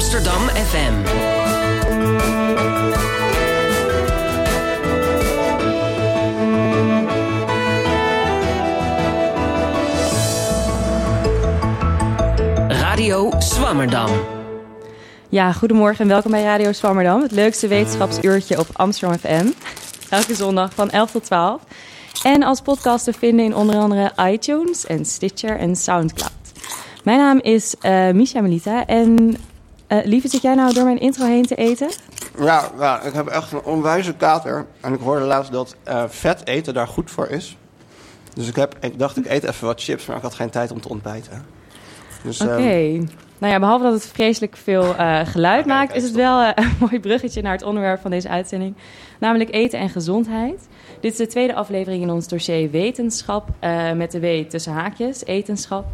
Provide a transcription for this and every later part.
Amsterdam FM. Radio Swammerdam. Ja, goedemorgen en welkom bij Radio Swammerdam, het leukste wetenschapsuurtje op Amsterdam FM. Elke zondag van 11 tot 12. En als podcast te vinden in onder andere iTunes en Stitcher en Soundcloud. Mijn naam is uh, Melita en uh, lieve, zit jij nou door mijn intro heen te eten? Ja, ja, ik heb echt een onwijze kater. En ik hoorde laatst dat uh, vet eten daar goed voor is. Dus ik, heb, ik dacht, ik eet even wat chips, maar ik had geen tijd om te ontbijten. Dus, Oké. Okay. Nou ja, behalve dat het vreselijk veel uh, geluid maakt, is het wel uh, een mooi bruggetje naar het onderwerp van deze uitzending. Namelijk eten en gezondheid. Dit is de tweede aflevering in ons dossier wetenschap. Uh, met de W tussen haakjes, etenschap.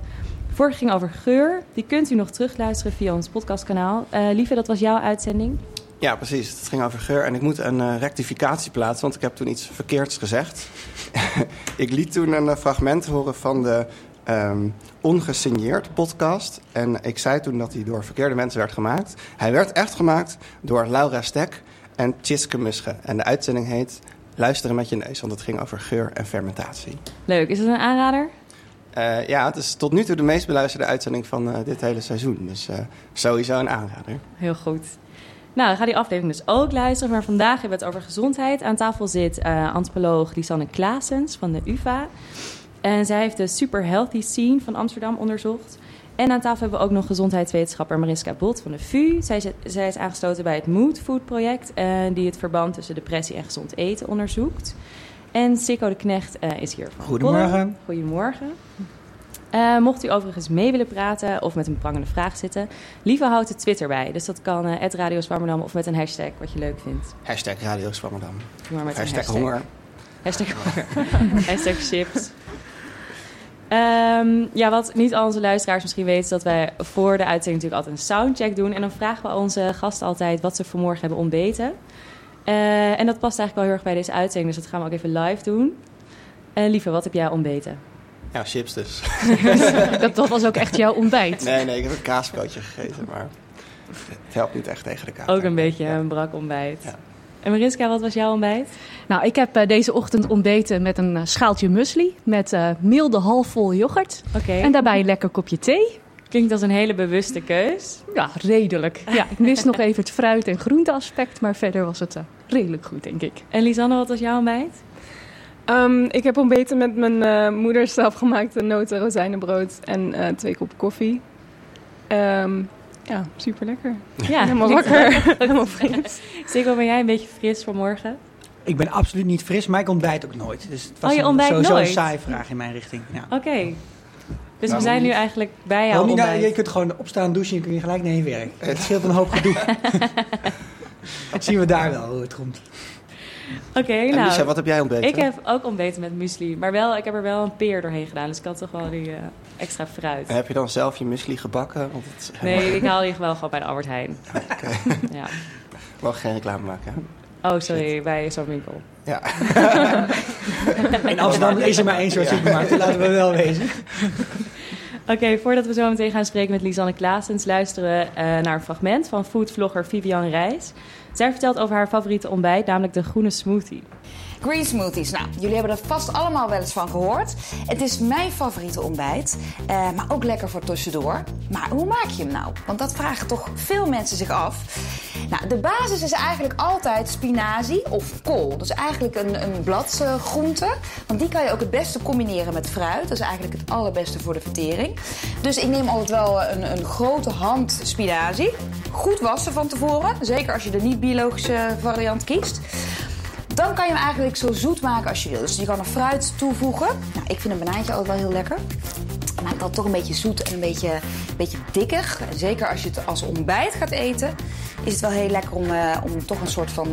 Vorige ging over geur. Die kunt u nog terugluisteren via ons podcastkanaal. Lieve, dat was jouw uitzending. Ja, precies. Het ging over geur. En ik moet een rectificatie plaatsen, want ik heb toen iets verkeerds gezegd. ik liet toen een fragment horen van de um, ongesigneerd podcast. En ik zei toen dat hij door verkeerde mensen werd gemaakt. Hij werd echt gemaakt door Laura Stek en Tjitske Musche. En de uitzending heet Luisteren met je neus, want het ging over geur en fermentatie. Leuk. Is het een aanrader? Uh, ja, het is tot nu toe de meest beluisterde uitzending van uh, dit hele seizoen. Dus uh, sowieso een aanrader. Heel goed. Nou, dan gaat die aflevering dus ook luisteren. Maar vandaag hebben we het over gezondheid. Aan tafel zit antropoloog Lisanne Klaasens van de UvA. En zij heeft de Super Healthy Scene van Amsterdam onderzocht. En aan tafel hebben we ook nog gezondheidswetenschapper Mariska Bot van de VU. Zij zij is aangesloten bij het Mood Food Project, die het verband tussen depressie en gezond eten onderzoekt. En Sikko de Knecht uh, is hier van Goedemorgen. Goedemorgen. Uh, mocht u overigens mee willen praten of met een prangende vraag zitten, liever houdt het Twitter bij. Dus dat kan uh, Radio Zwammerdam of met een hashtag wat je leuk vindt. Hashtag Radio Zwammerdam. Maar met hashtag, hashtag honger. Hashtag honger. hashtag chips. Um, ja, wat niet al onze luisteraars misschien weten, is dat wij voor de uitzending natuurlijk altijd een soundcheck doen. En dan vragen we onze gasten altijd wat ze vanmorgen hebben ontbeten. Uh, en dat past eigenlijk wel heel erg bij deze uitzending, dus dat gaan we ook even live doen. Uh, lieve, wat heb jij ontbeten? Ja, chips dus. dat, dat, was ook echt jouw ontbijt? Nee, nee, ik heb een kaasbroodje gegeten, maar het helpt niet echt tegen de kaas. Ook een beetje ja. een brak ontbijt. Ja. En Mariska, wat was jouw ontbijt? Nou, ik heb uh, deze ochtend ontbeten met een uh, schaaltje muesli met uh, milde halfvol yoghurt. Okay. En daarbij een lekker kopje thee. Klinkt als een hele bewuste keus. Ja, redelijk. Ja, ik mis nog even het fruit- en groenteaspect, maar verder was het redelijk goed, denk ik. En Lisanne, wat was jouw ontbijt? Um, ik heb ontbeten met mijn moeder zelfgemaakte noten rozijnenbrood en twee kop koffie. Um, ja, super lekker. Ja, helemaal wakker. helemaal fris. Zeker ben jij een beetje fris vanmorgen? Ik ben absoluut niet fris, maar ik ontbijt ook nooit. Dus het was oh, je ontbijt een, sowieso nooit? een saai vraag in mijn richting. Ja. Oké. Okay. Dus we zijn nu eigenlijk bij jou niet? Nou, je kunt gewoon opstaan, douchen en kun je gelijk naar je werk. Het scheelt een hoop gedoe. dat zien we daar wel hoe het komt. Oké, okay, nou. Lisa, wat heb jij ontbeten? Ik heb ook ontbeten met muesli. Maar wel, ik heb er wel een peer doorheen gedaan. Dus ik had toch wel die uh, extra fruit. En heb je dan zelf je muesli gebakken? Want het nee, ik haal die wel gewoon bij de Albert Heijn. Oké. ja. Mag geen reclame maken. Oh, sorry, Shit. bij zo'n winkel. Ja. In Amsterdam is er maar één soort supermarkt, ja. laten we wel wezen. Oké, okay, voordat we zo meteen gaan spreken met Lisanne Klaasens, luisteren we uh, naar een fragment van foodvlogger Vivian Reis. Zij vertelt over haar favoriete ontbijt, namelijk de groene smoothie. Green smoothies. Nou, jullie hebben er vast allemaal wel eens van gehoord. Het is mijn favoriete ontbijt, uh, maar ook lekker voor tussendoor. Maar hoe maak je hem nou? Want dat vragen toch veel mensen zich af. Nou, de basis is eigenlijk altijd spinazie of kool. Dat is eigenlijk een, een bladgroente. Want die kan je ook het beste combineren met fruit. Dat is eigenlijk het allerbeste voor de vertering. Dus ik neem altijd wel een, een grote hand spinazie. Goed wassen van tevoren. Zeker als je de niet-biologische variant kiest. Dan kan je hem eigenlijk zo zoet maken als je wil. Dus je kan er fruit toevoegen. Nou, ik vind een banaantje altijd wel heel lekker. Maakt dat toch een beetje zoet en een beetje, een beetje dikker. Zeker als je het als ontbijt gaat eten, is het wel heel lekker om, uh, om toch een soort van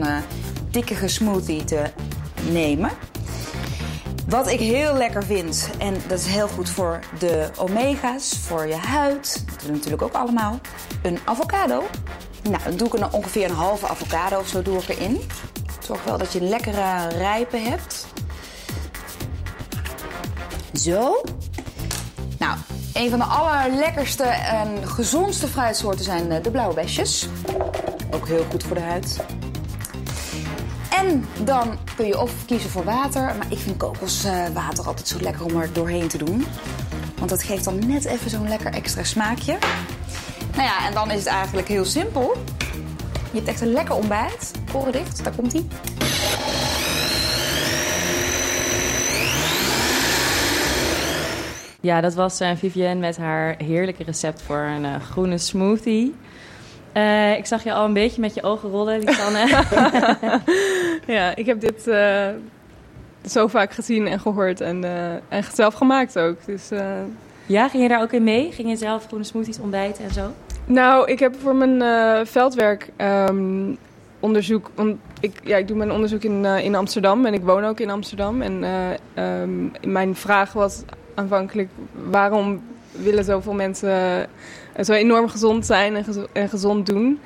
uh, smoothie te nemen. Wat ik heel lekker vind, en dat is heel goed voor de omega's, voor je huid, dat doen we natuurlijk ook allemaal, een avocado. Nou, dan doe ik er ongeveer een halve avocado of zo doe erin. Zorg wel dat je een lekkere rijpe hebt. Zo. Nou, Een van de allerlekkerste en gezondste fruitsoorten zijn eh, de blauwe besjes. Ook heel goed voor de huid. En dan kun je of kiezen voor water. Maar ik vind kokoswater altijd zo lekker om er doorheen te doen. Want dat geeft dan net even zo'n lekker extra smaakje. Nou ja, en dan is het eigenlijk heel simpel. Je hebt echt een lekker ontbijt. Oren dicht, daar komt ie. Ja, dat was uh, Vivienne met haar heerlijke recept voor een uh, groene smoothie. Uh, ik zag je al een beetje met je ogen rollen, Lisanne. ja, ik heb dit uh, zo vaak gezien en gehoord en, uh, en zelf gemaakt ook. Dus, ja, ging je daar ook in mee? Ging je zelf groene smoothies ontbijten en zo? Nou, ik heb voor mijn veldwerk um, onderzoek... Want ik, ja, ik doe mijn onderzoek in, in Amsterdam en ik woon ook in Amsterdam. En um, mijn vraag was aanvankelijk... waarom willen zoveel mensen zo enorm gezond zijn en, gez en gezond doen.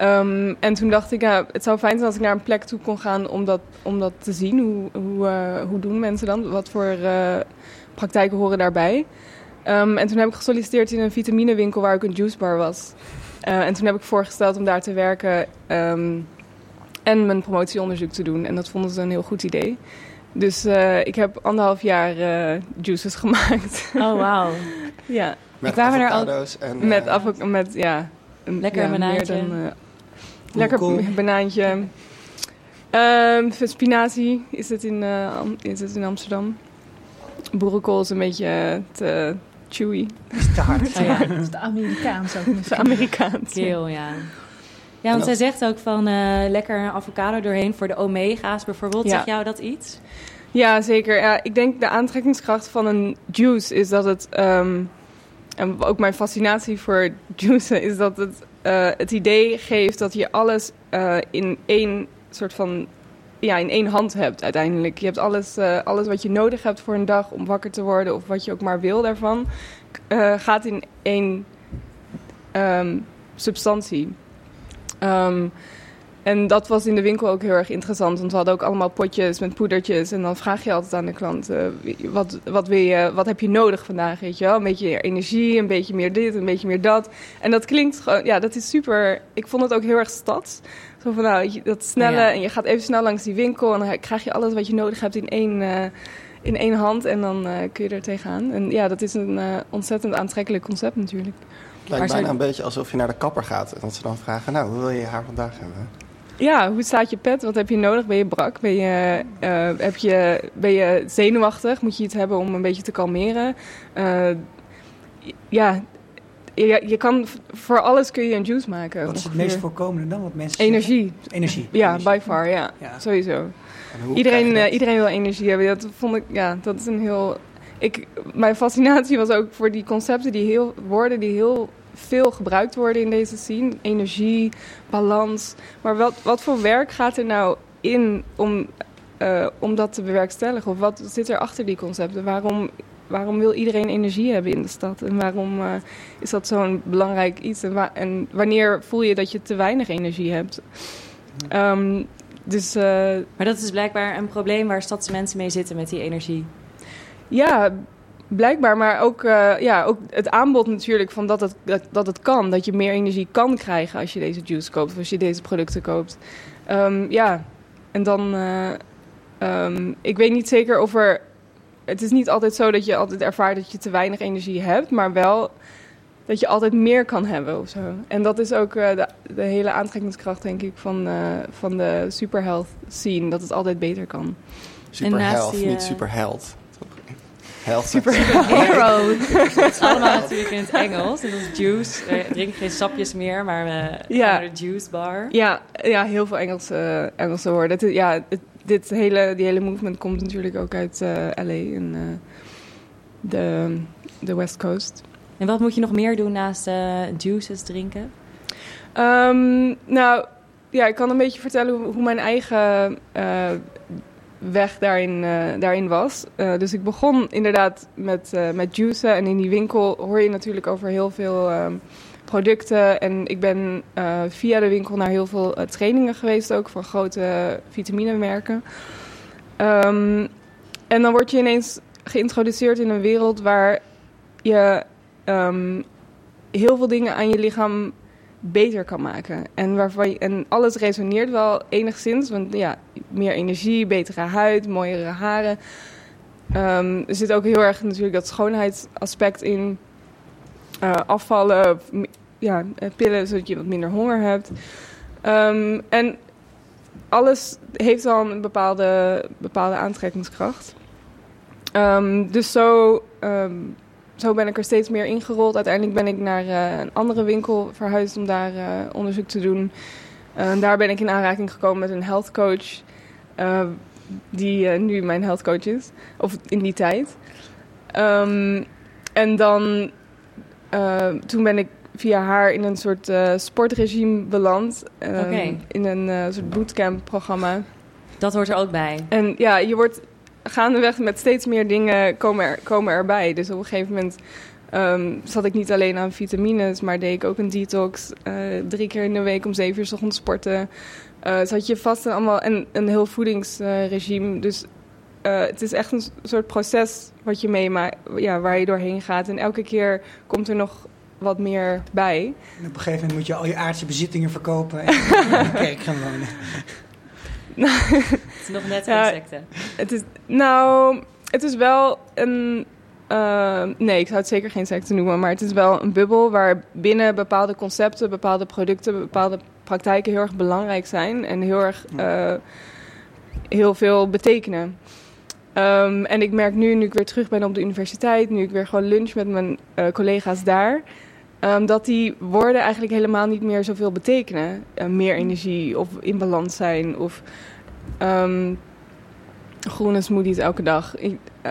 Um, en toen dacht ik, ja, het zou fijn zijn als ik naar een plek toe kon gaan om dat, om dat te zien. Hoe, hoe, uh, hoe doen mensen dan? Wat voor uh, praktijken horen daarbij? Um, en toen heb ik gesolliciteerd in een vitaminewinkel waar ook een juicebar was. Uh, en toen heb ik voorgesteld om daar te werken um, en mijn promotieonderzoek te doen. En dat vonden ze een heel goed idee. Dus ik heb anderhalf jaar juices gemaakt. Oh, wauw. ja. Met er ook en, met, avo- met ja, een, Lekker ja, banaantje. Dan, uh, lekker banaantje. Um, spinazie is het, in, uh, is het in Amsterdam. Boerenkool is een beetje te chewy. is te hard. Oh, ja. Dat is de Amerikaans ook. Het is Amerikaans. Keel, ja. Ja, want zij zegt ook van uh, lekker avocado doorheen voor de omega's bijvoorbeeld. Ja. Zeg jou dat iets? Ja, zeker. Ja, ik denk de aantrekkingskracht van een juice is dat het... Um, en ook mijn fascinatie voor juicen is dat het uh, het idee geeft dat je alles uh, in één soort van ja, in één hand hebt uiteindelijk. Je hebt alles, uh, alles wat je nodig hebt voor een dag om wakker te worden of wat je ook maar wil daarvan, gaat in één um, substantie. Um, en dat was in de winkel ook heel erg interessant. Want we hadden ook allemaal potjes met poedertjes. En dan vraag je altijd aan de klant: uh, wat, wat, wil je, wat heb je nodig vandaag? Weet je wel? Een beetje energie, een beetje meer dit, een beetje meer dat. En dat klinkt gewoon, ja, dat is super. Ik vond het ook heel erg stads. Zo van nou, dat snelle. Ja. En je gaat even snel langs die winkel. En dan krijg je alles wat je nodig hebt in één. Uh, in één hand en dan uh, kun je er tegenaan. En ja, dat is een uh, ontzettend aantrekkelijk concept natuurlijk. Het lijkt bijna een beetje alsof je naar de kapper gaat. En dat ze dan vragen, nou, hoe wil je haar vandaag hebben? Ja, hoe staat je pet? Wat heb je nodig? Ben je brak? Ben je, uh, heb je, ben je zenuwachtig? Moet je iets hebben om een beetje te kalmeren? Uh, ja, je, je kan, voor alles kun je een juice maken. Wat is het meest voorkomende dan? Wat mensen energie. Zeggen? Energie. Ja, energie. by far, ja. ja. Sowieso. Iedereen, uh, iedereen wil energie hebben. Dat vond ik, ja, dat is een heel... Ik, mijn fascinatie was ook voor die concepten, die heel, woorden die heel veel gebruikt worden in deze scene. Energie, balans. Maar wat, wat voor werk gaat er nou in om, uh, om dat te bewerkstelligen? Of wat zit er achter die concepten? Waarom, waarom wil iedereen energie hebben in de stad? En waarom uh, is dat zo'n belangrijk iets? En, wa en, wanneer voel je dat je te weinig energie hebt? Um, dus, uh, maar dat is blijkbaar een probleem waar stadsmensen mee zitten met die energie. Ja, Blijkbaar, maar ook, uh, ja, ook het aanbod natuurlijk van dat het, dat, dat het kan. Dat je meer energie kan krijgen als je deze juice koopt of als je deze producten koopt. Um, ja, en dan... Uh, um, ik weet niet zeker of er... Het is niet altijd zo dat je altijd ervaart dat je te weinig energie hebt, maar wel dat je altijd meer kan hebben of zo. En dat is ook uh, de, de, hele aantrekkingskracht, denk ik, van, van de superhealth scene. Dat het altijd beter kan. Superhealth, die, niet superhealth. Health. Superhero. Het is allemaal natuurlijk in het Engels. Dat is juice. We drinken geen sapjes meer, maar we ja. de juice bar. Ja, ja heel veel Engelse, Engelse woorden. Het, ja, het, dit hele, die hele movement komt natuurlijk ook uit uh, LA en uh, de, de West Coast. En wat moet je nog meer doen naast uh, juices drinken? Um, nou, ja, ik kan een beetje vertellen hoe, hoe mijn eigen weg daarin, uh, daarin was. Uh, dus ik begon inderdaad met, uh, met juicen. En in die winkel hoor je natuurlijk over heel veel um, producten. En ik ben via de winkel naar heel veel trainingen geweest, ook voor grote vitaminemerken. Um, en dan word je ineens geïntroduceerd in een wereld waar je ehm, heel veel dingen aan je lichaam beter kan maken. En, waarvan en alles resoneert wel enigszins. Want ja, meer energie, betere huid, mooiere haren. Ehm, er zit ook heel erg natuurlijk dat schoonheidsaspect in. Eh, afvallen, ja, eh, pillen zodat je wat minder honger hebt. Ehm, en alles heeft wel een bepaalde, bepaalde aantrekkingskracht. Ehm, dus zo, zo ben ik er steeds meer ingerold. Uiteindelijk ben ik naar eh, een andere winkel verhuisd om daar eh, onderzoek te doen. En daar ben ik in aanraking gekomen met een health coach. die nu mijn health coach is. Of in die tijd. Ehm, en dan, toen ben ik via haar in een soort sportregime beland. Ehm, Oké. In een soort bootcamp programma. Dat hoort er ook bij. En ja, je wordt gaandeweg met steeds meer dingen komen, er, komen erbij. Dus op een gegeven moment ehm, zat ik niet alleen aan vitamines, maar deed ik ook een detox. eh, drie keer in de week om zeven uur 's ochtends sporten. Eh zat je vast en allemaal en een heel voedingsregime. dus eh, het is echt een soort proces wat je meemaakt, ja, waar je doorheen gaat. En elke keer komt er nog wat meer bij. En op een gegeven moment moet je al je aardse bezittingen verkopen en in de kerk gaan wonen. Nog net Ja. geen secte. Het is, nou, het is wel een. eh, nee, ik zou het zeker geen secte noemen, maar het is wel een bubbel waar binnen bepaalde concepten, bepaalde producten, bepaalde praktijken heel erg belangrijk zijn en heel erg eh, heel veel betekenen. Ehm, en ik merk nu, nu ik weer terug ben op de universiteit, nu ik weer gewoon lunch met mijn eh, collega's daar, ehm, dat die woorden eigenlijk helemaal niet meer zoveel betekenen. Eh, meer energie of in balans zijn of ehm, groene smoothies elke dag. Ik, eh,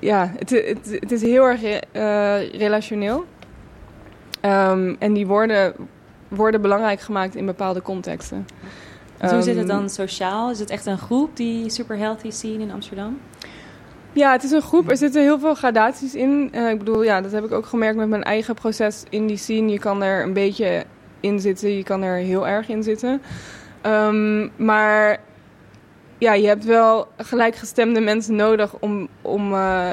ja, het, het, het is heel erg eh, relationeel. Ehm, en die woorden worden belangrijk gemaakt in bepaalde contexten. Dus hoe zit het Ehm, dan sociaal? Is het echt een groep, die super healthy scene in Amsterdam? Ja, het is een groep. Er zitten heel veel gradaties in. Eh, ik bedoel, ja, dat heb ik ook gemerkt met mijn eigen proces in die scene. Je kan er een beetje in zitten, je kan er heel erg in zitten. Maar ja, je hebt wel gelijkgestemde mensen nodig om, om eh,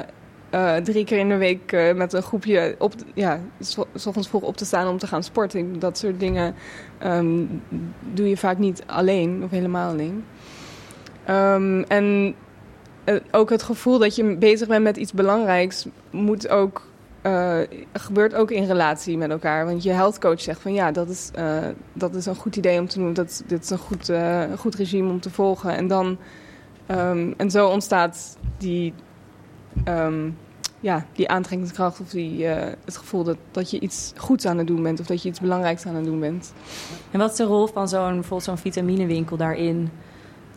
eh, drie keer in de week eh, met een groepje op, ja, s ochtends vroeg op te staan om te gaan sporten. Dat soort dingen ehm, doe je vaak niet alleen of helemaal alleen. Ehm, en ook het gevoel dat je bezig bent met iets belangrijks moet ook, eh, gebeurt ook in relatie met elkaar. Want je health coach zegt van ja, dat is, eh, dat is een goed idee om te doen. Dat, dit is een goed, eh, goed regime om te volgen. En, dan, ehm, en zo ontstaat die, ehm, ja, die aantrekkingskracht of die, het gevoel dat, dat je iets goeds aan het doen bent. Of dat je iets belangrijks aan het doen bent. En wat is de rol van zo'n bijvoorbeeld zo'n vitaminewinkel daarin?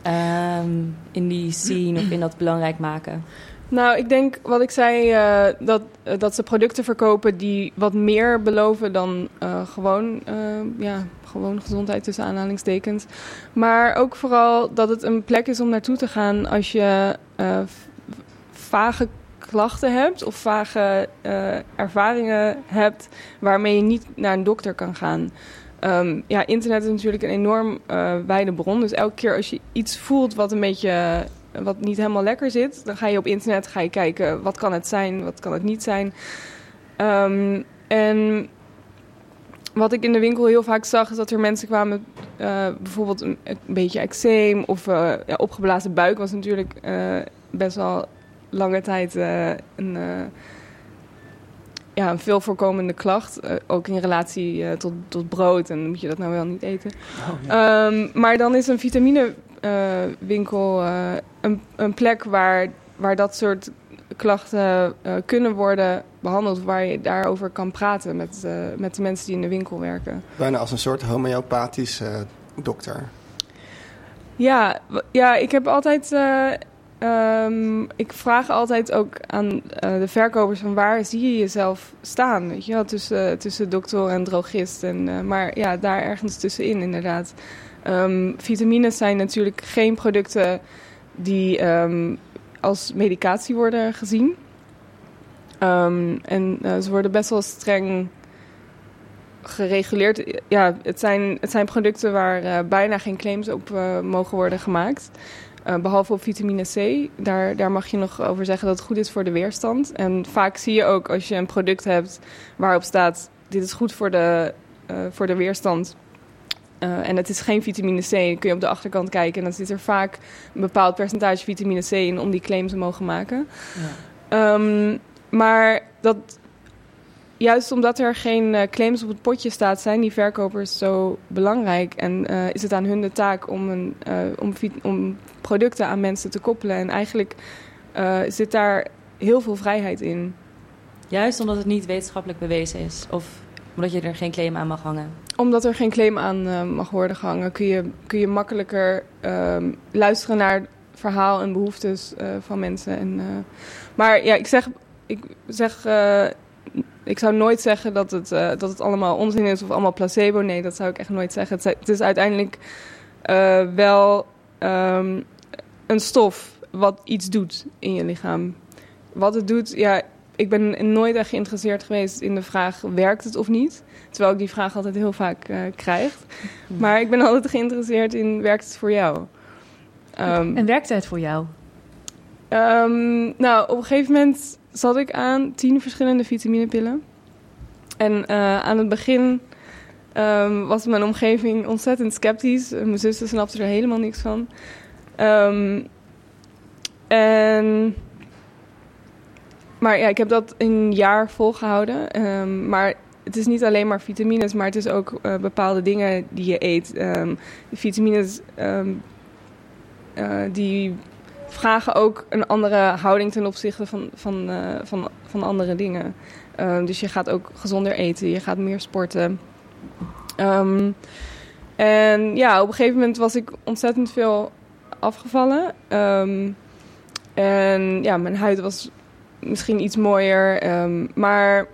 Ehm, in die scene of in dat belangrijk maken? Nou, ik denk wat ik zei, eh, dat, eh, dat ze producten verkopen die wat meer beloven dan eh, gewoon, ja, gewoon gezondheid tussen aanhalingstekens. Maar ook vooral dat het een plek is om naartoe te gaan als je vage klachten hebt of vage ervaringen hebt waarmee je niet naar een dokter kan gaan. Ehm, ja, internet is natuurlijk een enorm wijde bron. Dus elke keer als je iets voelt wat een beetje wat niet helemaal lekker zit, dan ga je op internet ga je kijken wat kan het zijn, wat kan het niet zijn. Ehm, en wat ik in de winkel heel vaak zag, is dat er mensen kwamen, eh, bijvoorbeeld een, een beetje eczeem of eh, ja, opgeblazen buik was natuurlijk eh, best wel lange tijd een, ja, een veel voorkomende klacht. ook in relatie tot, tot brood en moet je dat nou wel niet eten. Ehm, maar dan is een vitaminewinkel eh een, een plek waar, waar dat soort klachten eh, kunnen worden behandeld. Waar je daarover kan praten met, eh, met de mensen die in de winkel werken. Bijna als een soort homeopathische dokter. Ja, ja ik heb altijd. eh, ehm, ik vraag altijd ook aan de verkopers van waar zie je jezelf staan? Weet je wel, tussen, tussen dokter en drogist. En, maar ja, daar ergens tussenin inderdaad. Ehm, vitamines zijn natuurlijk geen producten die ehm, als medicatie worden gezien. Ehm, en eh, ze worden best wel streng gereguleerd. Ja, het zijn, het zijn producten waar eh, bijna geen claims op eh, mogen worden gemaakt. Eh, behalve op vitamine C. Daar, daar mag je nog over zeggen dat het goed is voor de weerstand. En vaak zie je ook als je een product hebt waarop staat: dit is goed voor de, voor de weerstand. Eh, en het is geen vitamine C. Dan kun je op de achterkant kijken en dan zit er vaak een bepaald percentage vitamine C in om die claim te mogen maken. Ehm, maar dat, juist omdat er geen eh, claims op het potje staat, zijn die verkopers zo belangrijk. En eh, is het aan hun de taak om, een, om, om producten aan mensen te koppelen. En eigenlijk zit daar heel veel vrijheid in. Juist omdat het niet wetenschappelijk bewezen is. Of omdat je er geen claim aan mag hangen. Omdat er geen claim aan eh, mag worden gehangen, kun je, kun je makkelijker ehm, luisteren naar verhaal en behoeftes eh, van mensen. En, eh, maar ja, ik zeg, ik zeg, ik zou nooit zeggen dat het, dat het allemaal onzin is of allemaal placebo. Nee, dat zou ik echt nooit zeggen. Het, is- uiteindelijk wel ehm, een stof wat iets doet in je lichaam. Wat het doet, ja, ik ben nooit echt geïnteresseerd geweest in de vraag: werkt het of niet? Terwijl ik die vraag altijd heel vaak eh, krijg. Maar ik ben altijd geïnteresseerd in: werkt het voor jou? Ehm, En werkte het voor jou? Ehm, nou, op een gegeven moment zat ik aan tien verschillende vitaminepillen. En eh, aan het begin ehm, was mijn omgeving ontzettend sceptisch. Mijn zuster snapte er helemaal niks van. En... Maar ja, ik heb dat een jaar volgehouden. Ehm, maar het is niet alleen maar vitamines, maar het is ook eh, bepaalde dingen die je eet. Ehm, vitamines ehm, eh, die vragen ook een andere houding ten opzichte van, van, eh, van, van andere dingen. Dus je gaat ook gezonder eten, je gaat meer sporten. En ja, op een gegeven moment was ik ontzettend veel afgevallen. En ja, mijn huid was misschien iets mooier. ehm, maar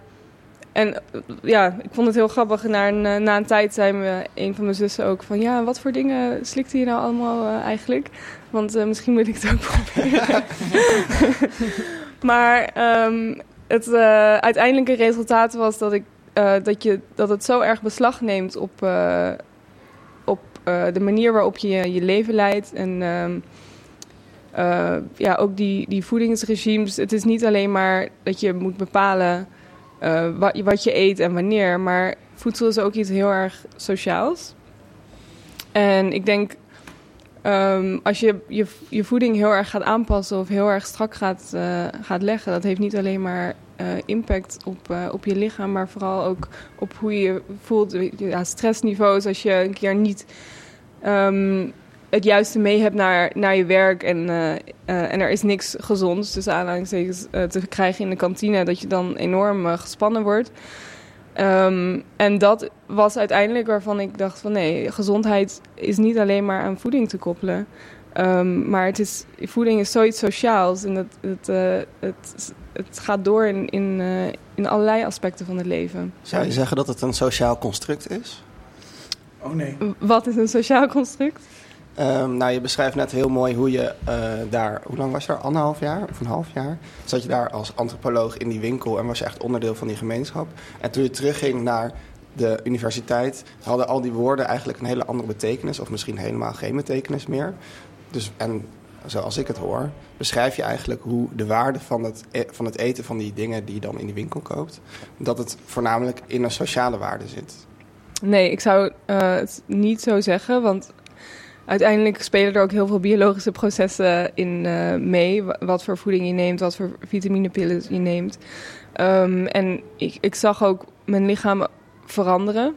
en ja, ik vond het heel grappig. Na een, eh, na een tijd zei me een van mijn zussen ook van... Ja, wat voor dingen slikte je nou allemaal eh, eigenlijk? Want eh, misschien moet ik het ook proberen. maar ehm, het uiteindelijke resultaat was dat, ik, dat, je, dat het zo erg beslag neemt op, op de manier waarop je je leven leidt. En ehm, eh, ja, ook die, die voedingsregimes. Het is niet alleen maar dat je moet bepalen eh, wat, wat je eet en wanneer. Maar voedsel is ook iets heel erg sociaals. En ik denk, ehm, als je, je je voeding heel erg gaat aanpassen of heel erg strak gaat, eh, gaat leggen, dat heeft niet alleen maar impact op, op je lichaam, maar vooral ook op hoe je je voelt. Ja, stressniveaus, als je een keer niet ehm, het juiste mee hebt naar, naar je werk en, eh, eh, en er is niks gezonds, tussen aanhalingstekens, eh, te krijgen in de kantine, dat je dan enorm gespannen wordt. Ehm, en dat was uiteindelijk waarvan ik dacht van nee, gezondheid is niet alleen maar aan voeding te koppelen. Ehm, maar het is, voeding is zoiets sociaals en het, het, eh, het, het gaat door in, in, eh, in allerlei aspecten van het leven. Zou je zeggen dat het een sociaal construct is? Oh nee. Wat is een sociaal construct? Ehm, nou, je beschrijft net heel mooi hoe je eh, daar... Hoe lang was je daar? Anderhalf jaar of een half jaar? Zat je daar als antropoloog in die winkel en was je echt onderdeel van die gemeenschap. En toen je terugging naar de universiteit... hadden al die woorden eigenlijk een hele andere betekenis... of misschien helemaal geen betekenis meer. Dus, en zoals ik het hoor, beschrijf je eigenlijk hoe de waarde van het, e- van het eten van die dingen die je dan in die winkel koopt... dat het voornamelijk in een sociale waarde zit. Nee, ik zou eh, het niet zo zeggen, want uiteindelijk spelen er ook heel veel biologische processen in eh, mee. Wa- Wat voor voeding je neemt, wat voor vitaminepillen je neemt. Ehm, en ik, ik zag ook mijn lichaam veranderen.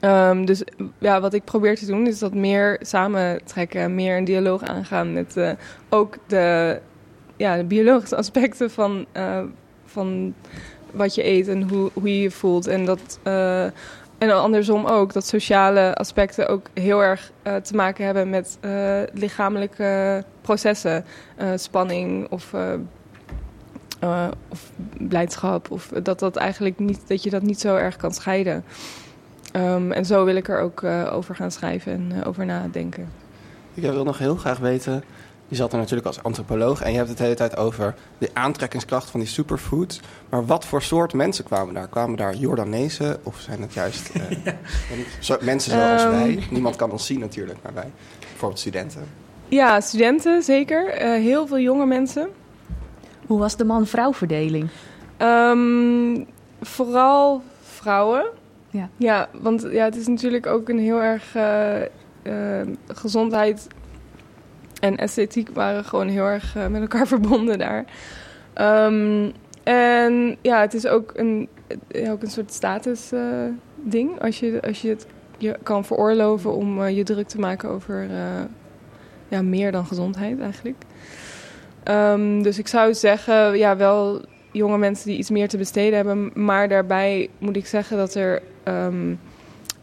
Ehm, dus ja, wat ik probeer te doen is dat meer samentrekken, meer een dialoog aangaan met eh, ook de, ja, de biologische aspecten van, eh, van wat je eet en hoe, hoe je je voelt. En dat en andersom ook, dat sociale aspecten ook heel erg eh, te maken hebben met eh, lichamelijke processen. Eh, spanning of, blijdschap. Of dat, dat, eigenlijk niet, dat je dat niet zo erg kan scheiden. Ehm, en zo wil ik er ook over gaan schrijven en over nadenken. Ik wil nog heel graag weten. Je zat er natuurlijk als antropoloog en je hebt het de hele tijd over de aantrekkingskracht van die superfoods. Maar wat voor soort mensen kwamen daar? Kwamen daar Jordanezen of zijn het juist eh, zo- mensen zoals Ehm. wij? Niemand kan ons zien natuurlijk, maar wij. Bijvoorbeeld studenten. Ja, studenten zeker. Eh, heel veel jonge mensen. Hoe was de man-vrouw verdeling? Ehm, vooral vrouwen. Ja. Ja, want ja, het is natuurlijk ook een heel erg eh, eh, gezondheid en esthetiek waren gewoon heel erg eh, met elkaar verbonden daar. Ehm, en ja, het is ook een, ja, ook een soort status eh, ding. Als je, als je het je kan veroorloven om eh, je druk te maken over eh, ja, meer dan gezondheid eigenlijk. Ehm, dus ik zou zeggen, ja, wel jonge mensen die iets meer te besteden hebben. Maar daarbij moet ik zeggen dat er ehm,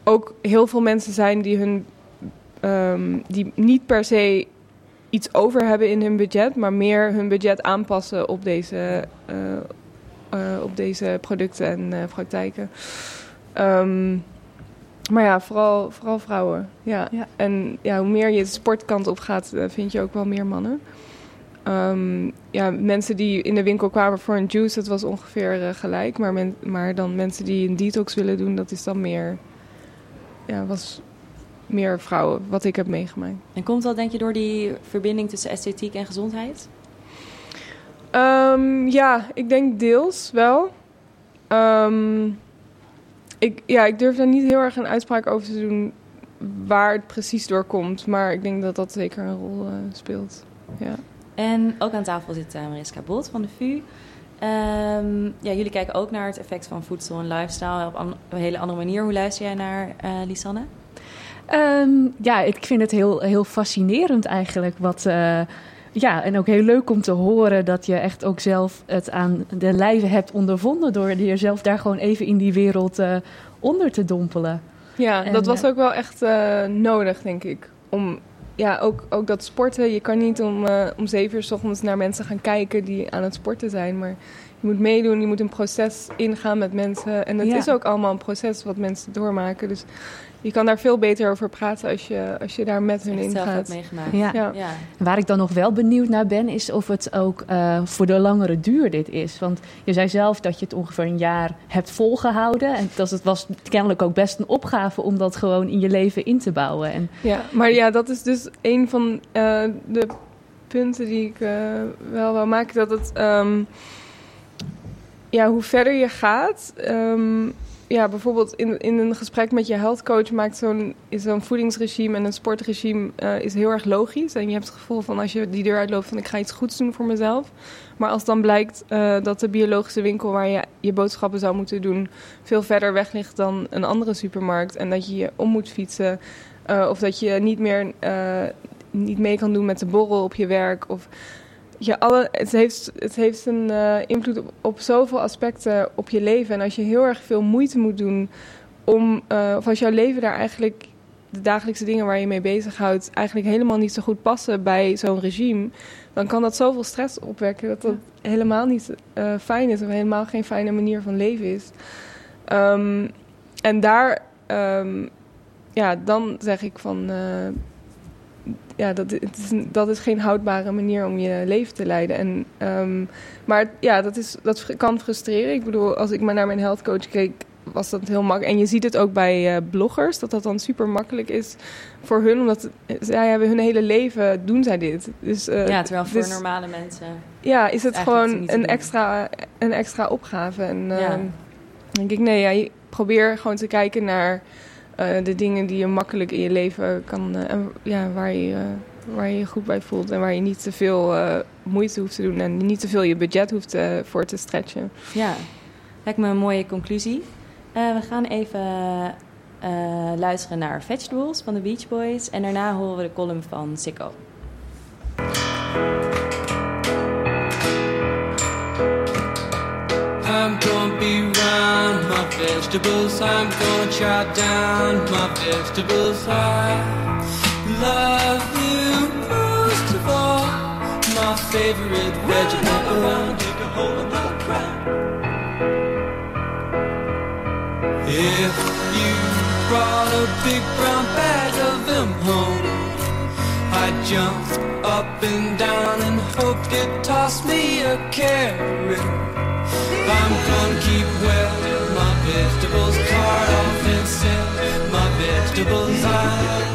ook heel veel mensen zijn die hun die niet per se iets over hebben in hun budget, maar meer hun budget aanpassen op deze, eh, eh, op deze producten en eh, praktijken. Ehm, maar ja, vooral, vooral vrouwen. Ja. Ja. En ja, hoe meer je de sportkant op gaat, vind je ook wel meer mannen. Ehm, ja, mensen die in de winkel kwamen voor een juice, dat was ongeveer gelijk. Maar, men, maar dan mensen die een detox willen doen, dat is dan meer, ja, was meer vrouwen, wat ik heb meegemaakt. En komt dat denk je door die verbinding tussen esthetiek en gezondheid? Ehm, ja, ik denk deels wel. Ehm, ik, ja, ik durf daar niet heel erg een uitspraak over te doen waar het precies door komt. Maar ik denk dat dat zeker een rol eh, speelt. Ja. En ook aan tafel zit eh, Mariska Bot van de VU. Ehm, ja, jullie kijken ook naar het effect van voedsel en lifestyle op een hele andere manier. Hoe luister jij naar eh Lisanne? Ehm, ja, ik vind het heel, heel fascinerend eigenlijk. Wat, eh, ja, en ook heel leuk om te horen dat je echt ook zelf het aan de lijve hebt ondervonden. Door jezelf daar gewoon even in die wereld eh, onder te dompelen. Ja, En, dat was eh, ook wel echt nodig, denk ik. Om, ja, ook, ook dat sporten. Je kan niet om, om zeven uur s ochtends naar mensen gaan kijken die aan het sporten zijn. Maar je moet meedoen, je moet een proces ingaan met mensen. En het Ja. is ook allemaal een proces wat mensen doormaken. Dus je kan daar veel beter over praten als je, als je daar met hun in gaat. meegemaakt. Ja. Ja. Ja. Waar ik dan nog wel benieuwd naar ben, is of het ook eh, voor de langere duur dit is. Want je zei zelf dat je het ongeveer een jaar hebt volgehouden. En dat het was kennelijk ook best een opgave om dat gewoon in je leven in te bouwen. En Ja, maar ja, dat is dus een van eh, de punten die ik eh, wel wil maken. Dat het, ehm, ja, hoe verder je gaat, ehm, ja, bijvoorbeeld in, in een gesprek met je health coach maakt zo'n zo'n voedingsregime en een sportregime eh, is heel erg logisch. En je hebt het gevoel van als je die deur uitloopt van ik ga iets goeds doen voor mezelf. Maar als dan blijkt eh, dat de biologische winkel waar je je boodschappen zou moeten doen veel verder weg ligt dan een andere supermarkt en dat je je om moet fietsen eh, of dat je niet meer niet mee kan doen met de borrel op je werk. Of je alle, het, heeft, het heeft een eh, invloed op, op zoveel aspecten op je leven. En als je heel erg veel moeite moet doen om, eh, of als jouw leven daar eigenlijk de dagelijkse dingen waar je mee bezighoudt, eigenlijk helemaal niet zo goed passen bij zo'n regime, dan kan dat zoveel stress opwekken dat dat helemaal niet eh, fijn is of helemaal geen fijne manier van leven is. Ehm, en daar, ehm, ja, dan zeg ik van, ja, dat, het is, dat is geen houdbare manier om je leven te leiden. En, ehm, maar ja, dat, is, dat kan frustreren. Ik bedoel, als ik maar naar mijn health coach keek, was dat heel makkelijk. En je ziet het ook bij eh, bloggers, dat dat dan super makkelijk is voor hun. Omdat zij hebben hun hele leven, doen zij dit. Dus, eh, ja, terwijl voor dus- normale mensen... ja, is het gewoon een extra, een extra opgave. En Ja. ehm, denk ik, nee, ja, probeer gewoon te kijken naar eh, de dingen die je makkelijk in je leven kan... eh, ja, waar je, eh, waar je goed bij voelt en waar je niet te veel moeite hoeft te doen... en niet te veel je budget hoeft voor te stretchen. Ja, lijkt me een mooie conclusie. We gaan even luisteren naar Vegetables van de Beach Boys. En daarna horen we de column van Sikko. I'm gonna be round my vegetables. I'm gonna try down my vegetables. I love you most of all. My favorite vegetable. If you brought a big brown bag of them home, I'd jump up and down and hope you'd toss me a carrot. I'm gonna keep well my vegetables, cart off and sell my vegetables. I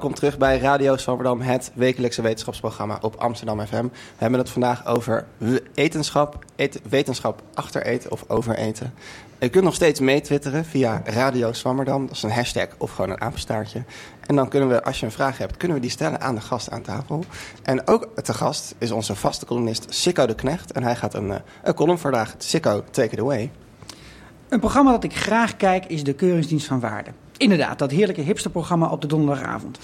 welkom terug bij Radio Zwammerdam, het wekelijkse wetenschapsprogramma op Amsterdam FM. We hebben het vandaag over wetenschap, eten- wetenschap achter eten of over eten. Je kunt nog steeds meetwitteren via Radio Zwammerdam, dat is een hashtag of gewoon een apenstaartje. En dan kunnen we, als je een vraag hebt, kunnen we die stellen aan de gast aan tafel. En ook te gast is onze vaste columnist Sikko de Knecht. En hij gaat een, eh, een column vandaag. Sikko, take it away. Een programma dat ik graag kijk is de Keuringsdienst van Waarde. Inderdaad, dat heerlijke hipsterprogramma op de donderdagavond.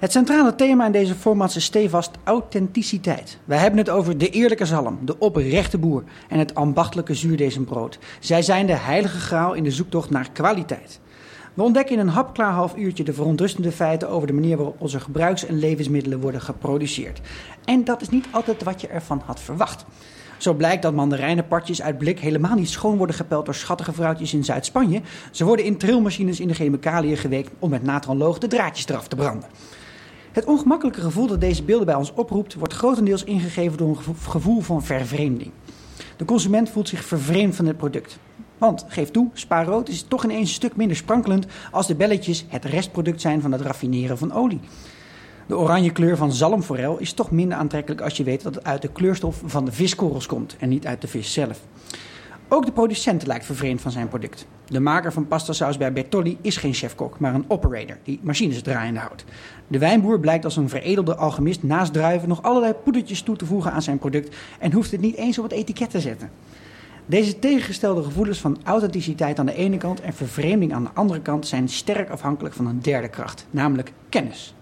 Het centrale thema in deze format is stevast authenticiteit. Wij hebben het over de eerlijke zalm, de oprechte boer en het ambachtelijke zuurdesembrood. Zij zijn de heilige graal in de zoektocht naar kwaliteit. We ontdekken in een hapklaar half uurtje de verontrustende feiten over de manier waarop onze gebruiks- en levensmiddelen worden geproduceerd. En dat is niet altijd wat je ervan had verwacht. Zo blijkt dat mandarijnenpartjes uit blik helemaal niet schoon worden gepeld door schattige vrouwtjes in Zuid-Spanje. Ze worden in trilmachines in de chemicaliën geweekt om met natronloog de draadjes eraf te branden. Het ongemakkelijke gevoel dat deze beelden bij ons oproept, wordt grotendeels ingegeven door een gevo- gevoel van vervreemding. De consument voelt zich vervreemd van het product. Want, geef toe, spaarrood is toch ineens een stuk minder sprankelend als de belletjes het restproduct zijn van het raffineren van olie. De oranje kleur van zalmforel is toch minder aantrekkelijk als je weet dat het uit de kleurstof van de viskorrels komt en niet uit de vis zelf. Ook de producent lijkt vervreemd van zijn product. De maker van pastasaus bij Bertolli is geen chefkok, maar een operator die machines draaiende houdt. De wijnboer blijkt als een veredelde alchemist naast druiven nog allerlei poedertjes toe te voegen aan zijn product en hoeft het niet eens op het etiket te zetten. Deze tegengestelde gevoelens van authenticiteit aan de ene kant en vervreemding aan de andere kant zijn sterk afhankelijk van een derde kracht, namelijk kennis.